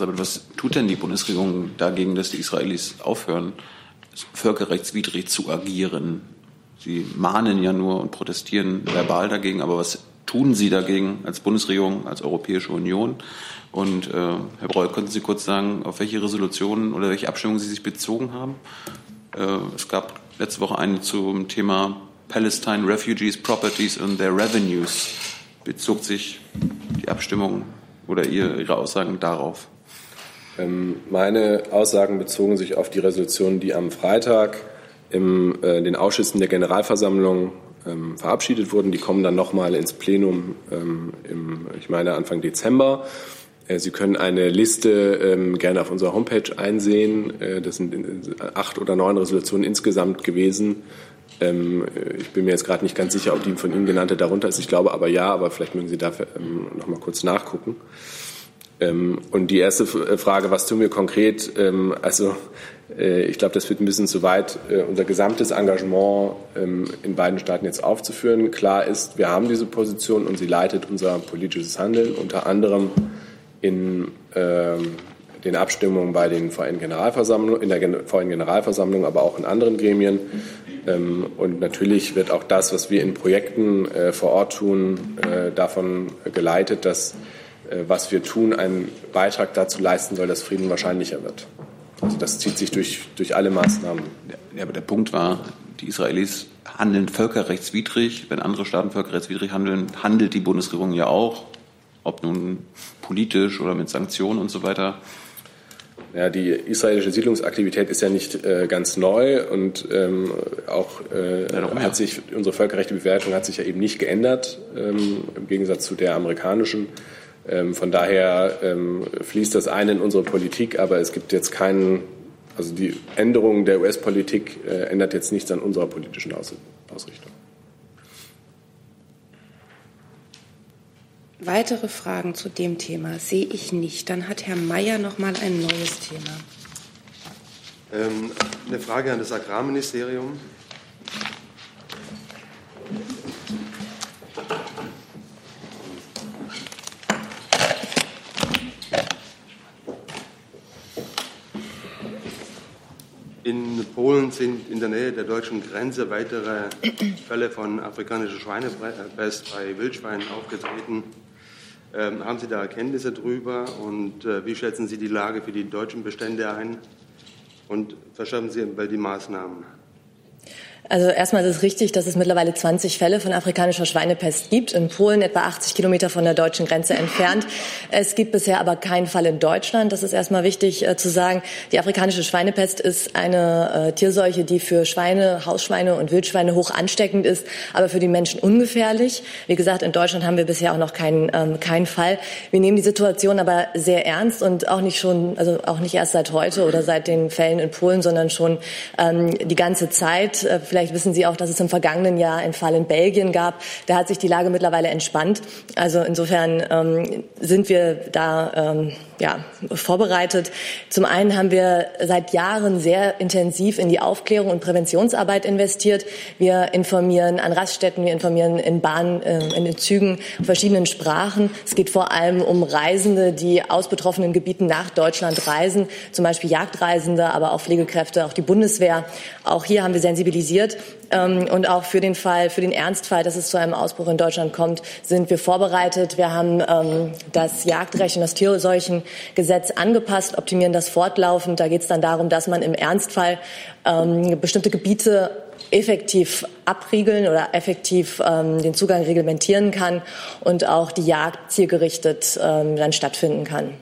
Aber was tut denn die Bundesregierung dagegen, dass die Israelis aufhören, völkerrechtswidrig zu agieren? Sie mahnen ja nur und protestieren verbal dagegen, aber was tun Sie dagegen als Bundesregierung, als Europäische Union? Und äh, Herr Breul, könnten Sie kurz sagen, auf welche Resolutionen oder welche Abstimmungen Sie sich bezogen haben? Äh, es gab letzte Woche eine zum Thema Palestine Refugees, Properties and their Revenues. Bezog sich die Abstimmung oder Ihre Aussagen darauf? Ähm, meine Aussagen bezogen sich auf die Resolution, die am Freitag in äh, den Ausschüssen der Generalversammlung ähm, verabschiedet wurden. Die kommen dann nochmal ins Plenum ähm, im, ich meine, Anfang Dezember. Äh, Sie können eine Liste gerne auf unserer Homepage einsehen. Äh, das sind acht oder neun Resolutionen insgesamt gewesen. Ich bin mir jetzt gerade nicht ganz sicher, ob die von Ihnen genannte darunter ist. Ich glaube aber ja, aber vielleicht mögen Sie dafür ähm, noch mal kurz nachgucken. Ähm, und die erste äh, Frage, was tun wir konkret? Ähm, also äh, ich glaube, das wird ein bisschen zu weit, äh, unser gesamtes Engagement ähm, in beiden Staaten jetzt aufzuführen. Klar ist, wir haben diese Position und sie leitet unser politisches Handeln, unter anderem in den Abstimmungen bei den VN Generalversammlungen, in der VN Generalversammlung, aber auch in anderen Gremien. Und natürlich wird auch das, was wir in Projekten vor Ort tun, davon geleitet, dass was wir tun, einen Beitrag dazu leisten soll, dass Frieden wahrscheinlicher wird. Also das zieht sich durch, durch alle Maßnahmen. Ja, aber der Punkt war, die Israelis handeln völkerrechtswidrig. Wenn andere Staaten völkerrechtswidrig handeln, handelt die Bundesregierung ja auch, ob nun politisch oder mit Sanktionen und so weiter. Ja, die israelische Siedlungsaktivität ist ja nicht äh, ganz neu und ähm, auch äh, ja, hat sich unsere völkerrechtliche Bewertung hat sich ja eben nicht geändert ähm, im Gegensatz zu der amerikanischen. Ähm, von daher ähm, fließt das ein in unsere Politik, aber es gibt jetzt keinen, also die Änderung der US-Politik äh, ändert jetzt nichts an unserer politischen Aus Ausrichtung. Weitere Fragen zu dem Thema sehe ich nicht. Dann hat Herr Mayer noch mal ein neues Thema. Ähm, eine Frage an das Agrarministerium. In Polen sind in der Nähe der deutschen Grenze weitere Fälle von afrikanischer Schweinepest bei Wildschweinen aufgetreten. Ähm, haben Sie da Erkenntnisse drüber und äh, wie schätzen Sie die Lage für die deutschen Bestände ein und verschärfen Sie bei die Maßnahmen? Also erstmal ist es richtig, dass es mittlerweile 20 Fälle von afrikanischer Schweinepest gibt, in Polen etwa 80 Kilometer von der deutschen Grenze entfernt. Es gibt bisher aber keinen Fall in Deutschland. Das ist erstmal wichtig äh, zu sagen. Die afrikanische Schweinepest ist eine äh, Tierseuche, die für Schweine, Hausschweine und Wildschweine hoch ansteckend ist, aber für die Menschen ungefährlich. Wie gesagt, in Deutschland haben wir bisher auch noch keinen, ähm, keinen Fall. Wir nehmen die Situation aber sehr ernst und auch nicht schon, also auch nicht erst seit heute oder seit den Fällen in Polen, sondern schon ähm, die ganze Zeit. Äh, Vielleicht wissen Sie auch, dass es im vergangenen Jahr einen Fall in Belgien gab. Da hat sich die Lage mittlerweile entspannt. Also insofern ähm, sind wir da ähm, ja, vorbereitet. Zum einen haben wir seit Jahren sehr intensiv in die Aufklärung und Präventionsarbeit investiert. Wir informieren an Raststätten, wir informieren in Bahnen, äh, in den Zügen verschiedenen Sprachen. Es geht vor allem um Reisende, die aus betroffenen Gebieten nach Deutschland reisen, zum Beispiel Jagdreisende, aber auch Pflegekräfte, auch die Bundeswehr. Auch hier haben wir sensibilisiert und auch für den Fall, für den Ernstfall, dass es zu einem Ausbruch in Deutschland kommt, sind wir vorbereitet. Wir haben ähm, das Jagdrecht und das Tierseuchengesetz angepasst, optimieren das fortlaufend. Da geht es dann darum, dass man im Ernstfall ähm, bestimmte Gebiete effektiv abriegeln oder effektiv ähm, den Zugang reglementieren kann und auch die Jagd zielgerichtet ähm, dann stattfinden kann.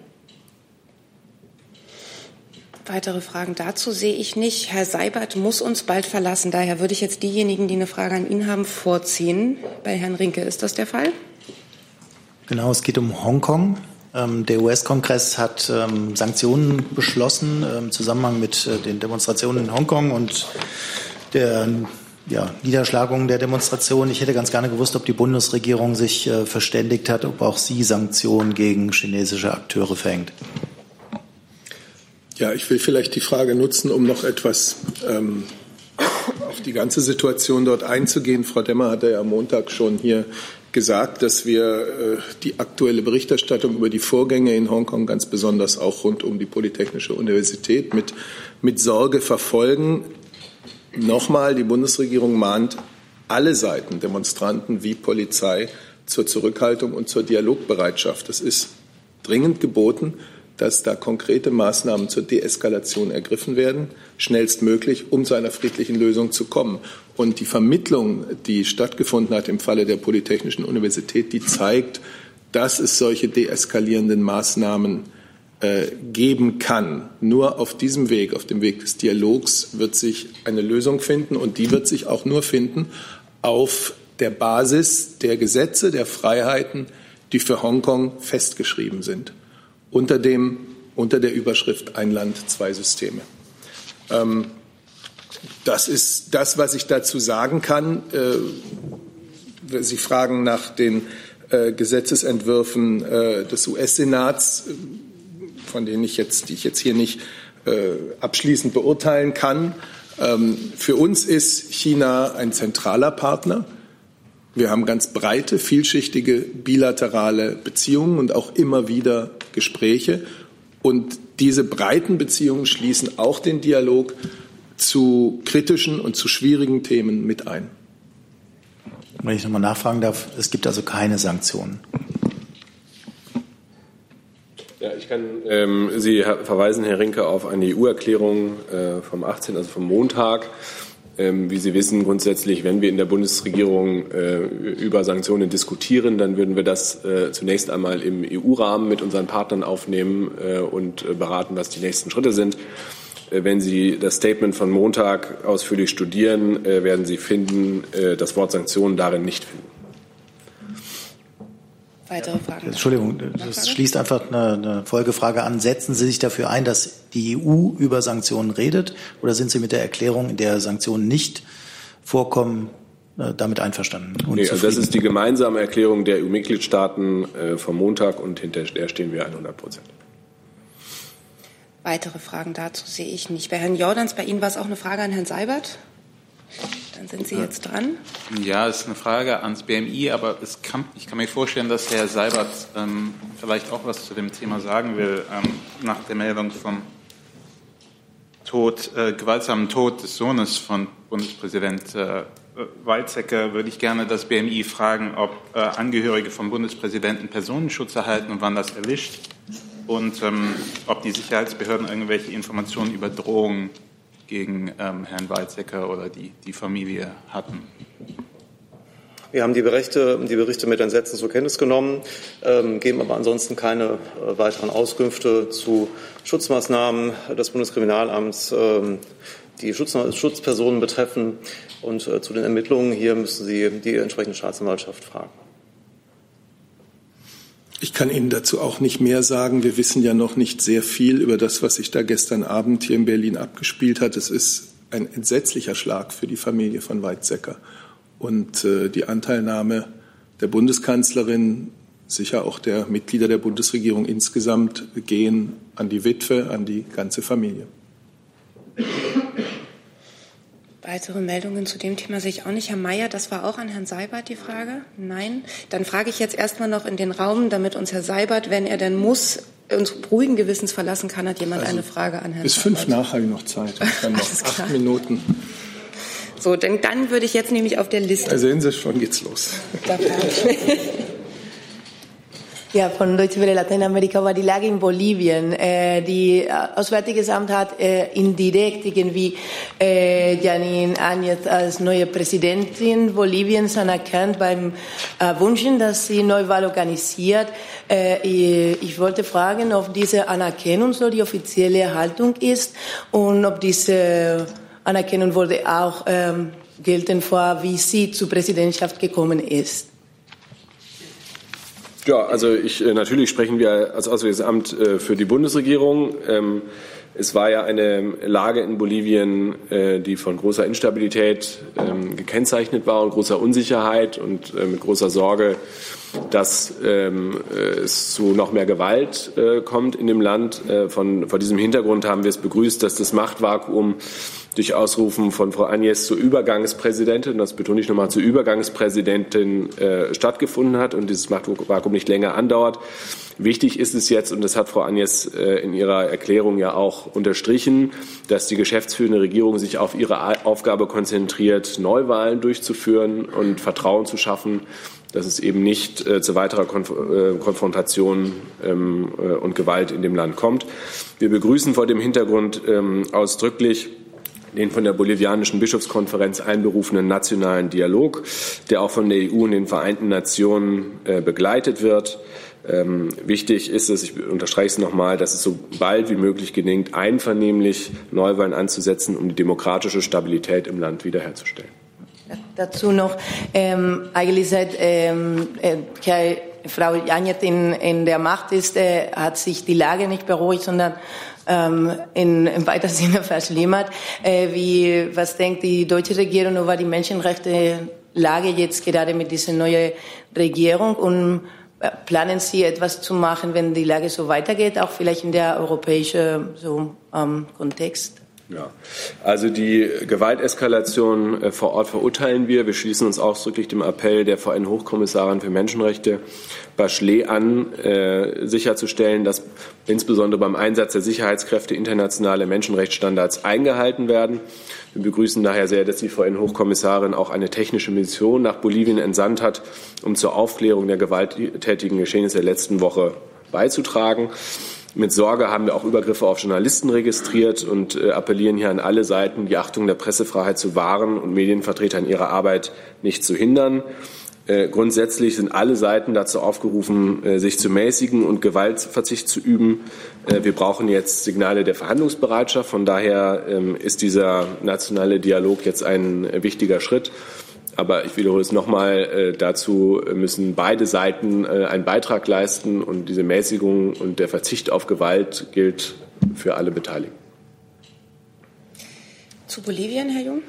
Weitere Fragen dazu sehe ich nicht. Herr Seibert muss uns bald verlassen. Daher würde ich jetzt diejenigen, die eine Frage an ihn haben, vorziehen. Bei Herrn Rinke ist das der Fall? Genau, es geht um Hongkong. Ähm, der US-Kongress hat ähm, Sanktionen beschlossen ähm, im Zusammenhang mit äh, den Demonstrationen in Hongkong und der ja, Niederschlagung der Demonstrationen. Ich hätte ganz gerne gewusst, ob die Bundesregierung sich äh, verständigt hat, ob auch sie Sanktionen gegen chinesische Akteure verhängt. Ja, ich will vielleicht die Frage nutzen, um noch etwas ähm, auf die ganze Situation dort einzugehen. Frau Demmer hatte ja am Montag schon hier gesagt, dass wir äh, die aktuelle Berichterstattung über die Vorgänge in Hongkong, ganz besonders auch rund um die Polytechnische Universität, mit, mit Sorge verfolgen. Nochmal, die Bundesregierung mahnt alle Seiten, Demonstranten wie Polizei, zur Zurückhaltung und zur Dialogbereitschaft. Das ist dringend geboten dass da konkrete Maßnahmen zur Deeskalation ergriffen werden, schnellstmöglich, um zu einer friedlichen Lösung zu kommen. Und die Vermittlung, die stattgefunden hat im Falle der Polytechnischen Universität, die zeigt, dass es solche deeskalierenden Maßnahmen äh, geben kann. Nur auf diesem Weg, auf dem Weg des Dialogs, wird sich eine Lösung finden und die wird sich auch nur finden auf der Basis der Gesetze, der Freiheiten, die für Hongkong festgeschrieben sind unter, dem, unter der Überschrift Ein Land, zwei Systeme. Ähm, das ist das, was ich dazu sagen kann. Äh, Sie fragen nach den äh, Gesetzesentwürfen äh, des US-Senats, von denen ich jetzt, die ich jetzt hier nicht äh, abschließend beurteilen kann. Ähm, für uns ist China ein zentraler Partner. Wir haben ganz breite, vielschichtige bilaterale Beziehungen und auch immer wieder Gespräche. Und diese breiten Beziehungen schließen auch den Dialog zu kritischen und zu schwierigen Themen mit ein. Wenn ich nochmal nachfragen darf, es gibt also keine Sanktionen. Ja, ich kann ähm, Sie verweisen, Herr Rinke, auf eine EU-Erklärung äh, vom 18., also vom Montag, wie Sie wissen, grundsätzlich, wenn wir in der Bundesregierung äh, über Sanktionen diskutieren, dann würden wir das äh, zunächst einmal im EU-Rahmen mit unseren Partnern aufnehmen äh, und beraten, was die nächsten Schritte sind. Wenn Sie das Statement von Montag ausführlich studieren, werden Sie finden, das Wort Sanktionen darin nicht finden. Weitere Fragen? Entschuldigung, das schließt einfach eine, eine, Folgefrage an. Setzen Sie sich dafür ein, dass die EU über Sanktionen redet oder sind Sie mit der Erklärung, in der Sanktionen nicht vorkommen, äh, damit einverstanden? Nee, also das ist die gemeinsame Erklärung der EU-Mitgliedstaaten äh, vom Montag und hinter der stehen wir 100 Prozent. Weitere Fragen dazu sehe ich nicht. Bei Herrn Jordans, bei Ihnen war es auch eine Frage an Herrn Seibert. Dann sind Sie jetzt dran. Ja, es ist eine Frage ans BMI, aber kann, ich kann mir vorstellen, dass Herr Seibert ähm, vielleicht auch was zu dem Thema sagen will, ähm, nach der Meldung vom Tod, äh, gewaltsamen Tod des Sohnes von Bundespräsident äh, Weizsäcker würde ich gerne das BMI fragen, ob äh, Angehörige vom Bundespräsidenten Personenschutz erhalten und wann das erlischt und ähm, ob die Sicherheitsbehörden irgendwelche Informationen über Drohungen gegen ähm, Herrn Weizsäcker oder die, die Familie hatten. Wir haben die Berichte, die Berichte mit Entsetzen zur Kenntnis genommen, ähm, geben aber ansonsten keine äh, weiteren Auskünfte zu Schutzmaßnahmen des Bundeskriminalamts, ähm, die Schutz, Schutzpersonen betreffen. Und äh, zu den Ermittlungen hier müssen Sie die entsprechende Staatsanwaltschaft fragen. Ich kann Ihnen dazu auch nicht mehr sagen. Wir wissen ja noch nicht sehr viel über das, was sich da gestern Abend hier in Berlin abgespielt hat. Es ist ein entsetzlicher Schlag für die Familie von Weizsäcker. Und äh, die Anteilnahme der Bundeskanzlerin, sicher auch der Mitglieder der Bundesregierung insgesamt, gehen an die Witwe, an die ganze Familie. Weitere Meldungen zu dem Thema sehe ich auch nicht. Herr Mayer, das war auch an Herrn Seibert die Frage? Nein. Dann frage ich jetzt erstmal noch in den Raum, damit uns Herr Seibert, wenn er denn muss, uns ruhigen Gewissens verlassen kann, hat jemand also eine Frage an Herrn Bis Seibert. fünf nach habe ich noch Zeit. Dann noch acht Minuten. So, denn dann würde ich jetzt nämlich auf der Liste. Da sehen Sie schon, geht's los. Ja, von Deutsche Welle Lateinamerika war die Lage in Bolivien. Äh, die äh, Auswärtiges Amt hat äh, indirekt irgendwie äh, Janine Áñez als neue Präsidentin Boliviens anerkannt beim äh, Wünschen, dass sie Neuwahl organisiert. Äh, ich, wollte fragen, ob diese Anerkennung so die offizielle Haltung ist und ob diese Anerkennung wurde auch ähm, gelten vor, wie sie zur Präsidentschaft gekommen ist. Ja, also ich, äh, natürlich sprechen wir als Auswärtiges Amt äh, für die Bundesregierung. Ähm, es war ja eine Lage in Bolivien, äh, die von großer Instabilität ähm, gekennzeichnet war und großer Unsicherheit und mit großer Sorge, dass ähm, es zu noch mehr Gewalt kommt in dem Land. Von, vor diesem Hintergrund haben wir es begrüßt, dass das Machtvakuum durch Ausrufen von Frau Agnes zur Übergangspräsidentin, das betone ich nochmal, zur Übergangspräsidentin äh, stattgefunden hat und dieses Machtvakuum nicht länger andauert. Wichtig ist es jetzt, und das hat Frau Agnes äh, in ihrer Erklärung ja auch unterstrichen, dass die geschäftsführende Regierung sich auf ihre Aufgabe konzentriert, Neuwahlen durchzuführen und Vertrauen zu schaffen, dass es eben nicht äh, zu weiterer Konf äh, Konfrontation ähm, äh, und Gewalt in dem Land kommt. Wir begrüßen vor dem Hintergrund ähm, ausdrücklich, den von der bolivianischen Bischofskonferenz einberufenen nationalen Dialog, der auch von der EU und den Vereinten Nationen äh, begleitet wird. Ähm, wichtig ist es, ich unterstreiche es nochmal, dass es so bald wie möglich gelingt, einvernehmlich Neuwahlen anzusetzen, um die demokratische Stabilität im Land wiederherzustellen. Dazu noch, ähm, eigentlich seit ähm, äh, Frau Janet in, in der Macht ist, äh, hat sich die Lage nicht beruhigt, sondern ähm, in, im weiteren Sinne verschlimmert. Äh, wie, was denkt die deutsche Regierung über die Menschenrechte-Lage jetzt gerade mit dieser neuen Regierung und äh, planen Sie etwas zu machen, wenn die Lage so weitergeht, auch vielleicht in der europäischen so, ähm, Kontext? Ja, also die Gewalteskalation äh, vor Ort verurteilen wir. Wir schließen uns ausdrücklich dem Appell der VN-Hochkommissarin für Menschenrechte Bachelet an, äh, sicherzustellen, dass insbesondere beim Einsatz der Sicherheitskräfte internationale Menschenrechtsstandards eingehalten werden. Wir begrüßen daher sehr, dass die VN-Hochkommissarin auch eine technische Mission nach Bolivien entsandt hat, um zur Aufklärung der gewalttätigen Geschehnisse der letzten Woche beizutragen. Mit Sorge haben wir auch Übergriffe auf Journalisten registriert und äh, appellieren hier an alle Seiten, die Achtung der Pressefreiheit zu wahren und Medienvertreter in ihrer Arbeit nicht zu hindern. Äh, grundsätzlich sind alle Seiten dazu aufgerufen, äh, sich zu mäßigen und Gewaltverzicht zu üben. Wir brauchen jetzt Signale der Verhandlungsbereitschaft. Von daher ähm, ist dieser nationale Dialog jetzt ein wichtiger Schritt. Aber ich wiederhole es nochmal, dazu müssen beide Seiten einen Beitrag leisten und diese Mäßigung und der Verzicht auf Gewalt gilt für alle Beteiligten. Zu Bolivien, Herr Jung?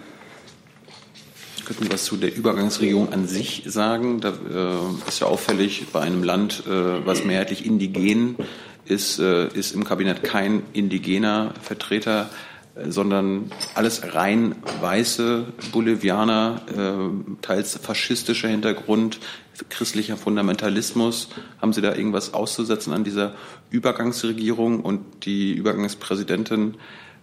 könnten was zu der Übergangsregierung an sich sagen. Da äh, ist ja auffällig, bei einem Land, äh, was mehrheitlich indigen ist, äh, ist im Kabinett kein indigener Vertreter, äh, sondern alles rein weiße Bolivianer, äh, teils faschistischer Hintergrund, christlicher Fundamentalismus. Haben Sie da irgendwas auszusetzen an dieser Übergangsregierung und die Übergangspräsidentin?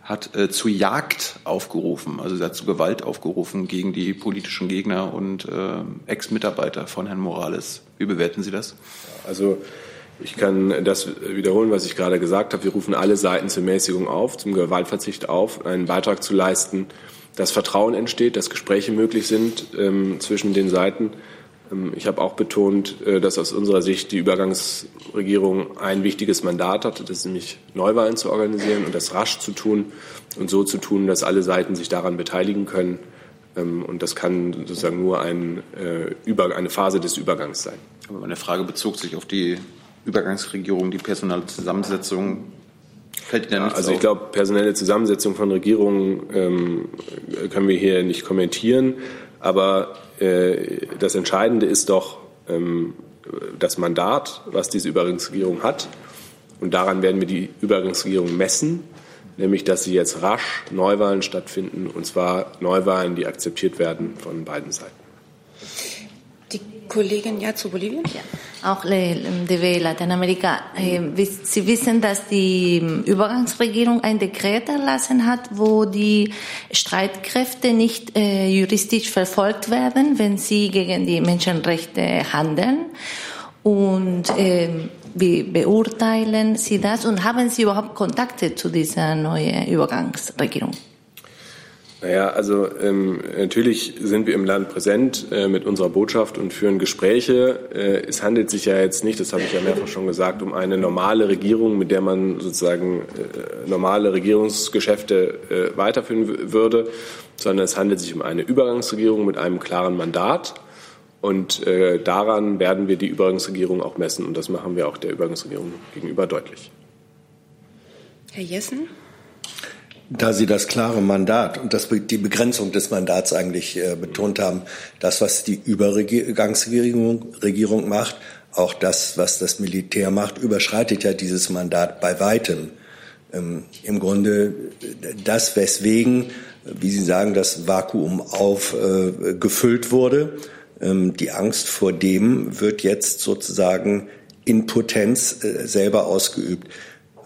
hat äh, zu Jagd aufgerufen, also sie hat zu Gewalt aufgerufen gegen die politischen Gegner und äh, Ex-Mitarbeiter von Herrn Morales. Wie bewerten Sie das? Also ich kann das wiederholen, was ich gerade gesagt habe. Wir rufen alle Seiten zur Mäßigung auf, zum Gewaltverzicht auf, einen Beitrag zu leisten, dass Vertrauen entsteht, dass Gespräche möglich sind ähm, zwischen den Seiten ähm, ich habe auch betont, äh, dass aus unserer Sicht die Übergangsregierung ein wichtiges Mandat hatte, das ist nämlich Neuwahlen zu organisieren und das rasch zu tun und so zu tun, dass alle Seiten sich daran beteiligen können. Ähm, und das kann sozusagen nur ein, äh, eine Phase des Übergangs sein. Aber meine Frage bezog sich auf die Übergangsregierung, die personelle Zusammensetzung. Ja, also ich glaube, personelle Zusammensetzung von Regierungen ähm, können wir hier nicht kommentieren. Aber äh, das Entscheidende ist doch ähm, das Mandat, was diese Übergangsregierung hat. Und daran werden wir die Übergangsregierung messen, nämlich dass sie jetzt rasch Neuwahlen stattfinden, und zwar Neuwahlen, die akzeptiert werden von beiden Seiten. Kollegin ja zu Bolivien? Ja. Auch DW Lateinamerika. Äh, Sie wissen, dass die Übergangsregierung ein Dekret erlassen hat, wo die Streitkräfte nicht äh, juristisch verfolgt werden, wenn sie gegen die Menschenrechte handeln. Und äh, wie beurteilen Sie das und haben Sie überhaupt Kontakte zu dieser neuen Übergangsregierung? Naja, also ähm, natürlich sind wir im Land präsent äh, mit unserer Botschaft und führen Gespräche. Äh, es handelt sich ja jetzt nicht, das habe ich ja mehrfach schon gesagt, um eine normale Regierung, mit der man sozusagen äh, normale Regierungsgeschäfte äh, weiterführen würde, sondern es handelt sich um eine Übergangsregierung mit einem klaren Mandat. Und äh, daran werden wir die Übergangsregierung auch messen. Und das machen wir auch der Übergangsregierung gegenüber deutlich. Herr Jessen? Da Sie das klare Mandat und das, die Begrenzung des Mandats eigentlich äh, betont haben, das, was die Übergangsregierung Regierung macht, auch das, was das Militär macht, überschreitet ja dieses Mandat bei weitem. Ähm, Im Grunde das, weswegen, wie Sie sagen, das Vakuum aufgefüllt äh, wurde. Ähm, die Angst vor dem wird jetzt sozusagen in Potenz äh, selber ausgeübt.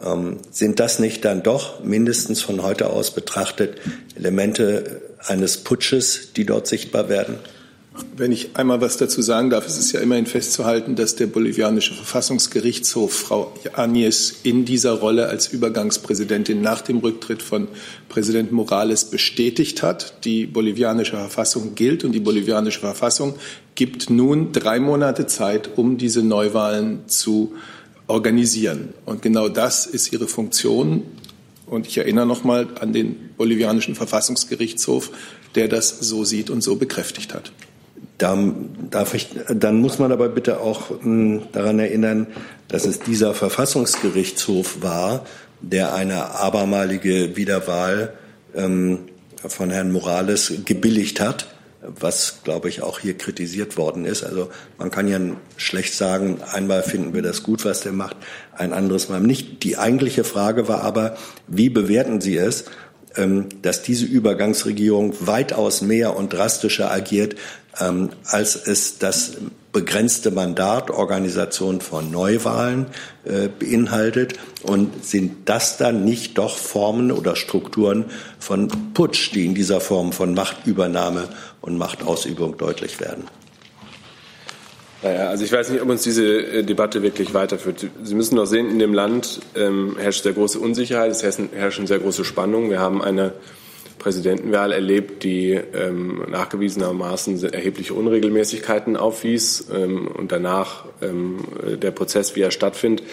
Ähm, sind das nicht dann doch mindestens von heute aus betrachtet Elemente eines Putsches, die dort sichtbar werden? Wenn ich einmal was dazu sagen darf, es ist ja immerhin festzuhalten, dass der bolivianische Verfassungsgerichtshof Frau Agnes in dieser Rolle als Übergangspräsidentin nach dem Rücktritt von Präsident Morales bestätigt hat. Die bolivianische Verfassung gilt und die bolivianische Verfassung gibt nun drei Monate Zeit, um diese Neuwahlen zu organisieren. Und genau das ist ihre Funktion. Und ich erinnere noch mal an den bolivianischen Verfassungsgerichtshof, der das so sieht und so bekräftigt hat. Ich, dann muss man aber bitte auch hm, daran erinnern, dass es dieser Verfassungsgerichtshof war, der eine abermalige Wiederwahl ähm, von Herrn Morales gebilligt hat was, glaube ich, auch hier kritisiert worden ist. Also man kann ja schlecht sagen, einmal finden wir das gut, was der macht, ein anderes Mal nicht. Die eigentliche Frage war aber, wie bewerten Sie es, ähm, dass diese Übergangsregierung weitaus mehr und drastischer agiert, ähm, als es das begrenzte Mandat Organisation von Neuwahlen äh, beinhaltet und sind das dann nicht doch Formen oder Strukturen von Putsch, die in dieser Form von Machtübernahme und Machtausübung deutlich werden? Naja, also ich weiß nicht, ob uns diese äh, Debatte wirklich weiterführt. Sie müssen doch sehen, in dem Land ähm, herrscht sehr große Unsicherheit, es herrschen sehr große Spannungen. Wir haben eine Präsidentenwahl erlebt, die ähm, nachgewiesenermaßen erhebliche Unregelmäßigkeiten aufwies ähm, und danach ähm, der Prozess, wie er stattfindet,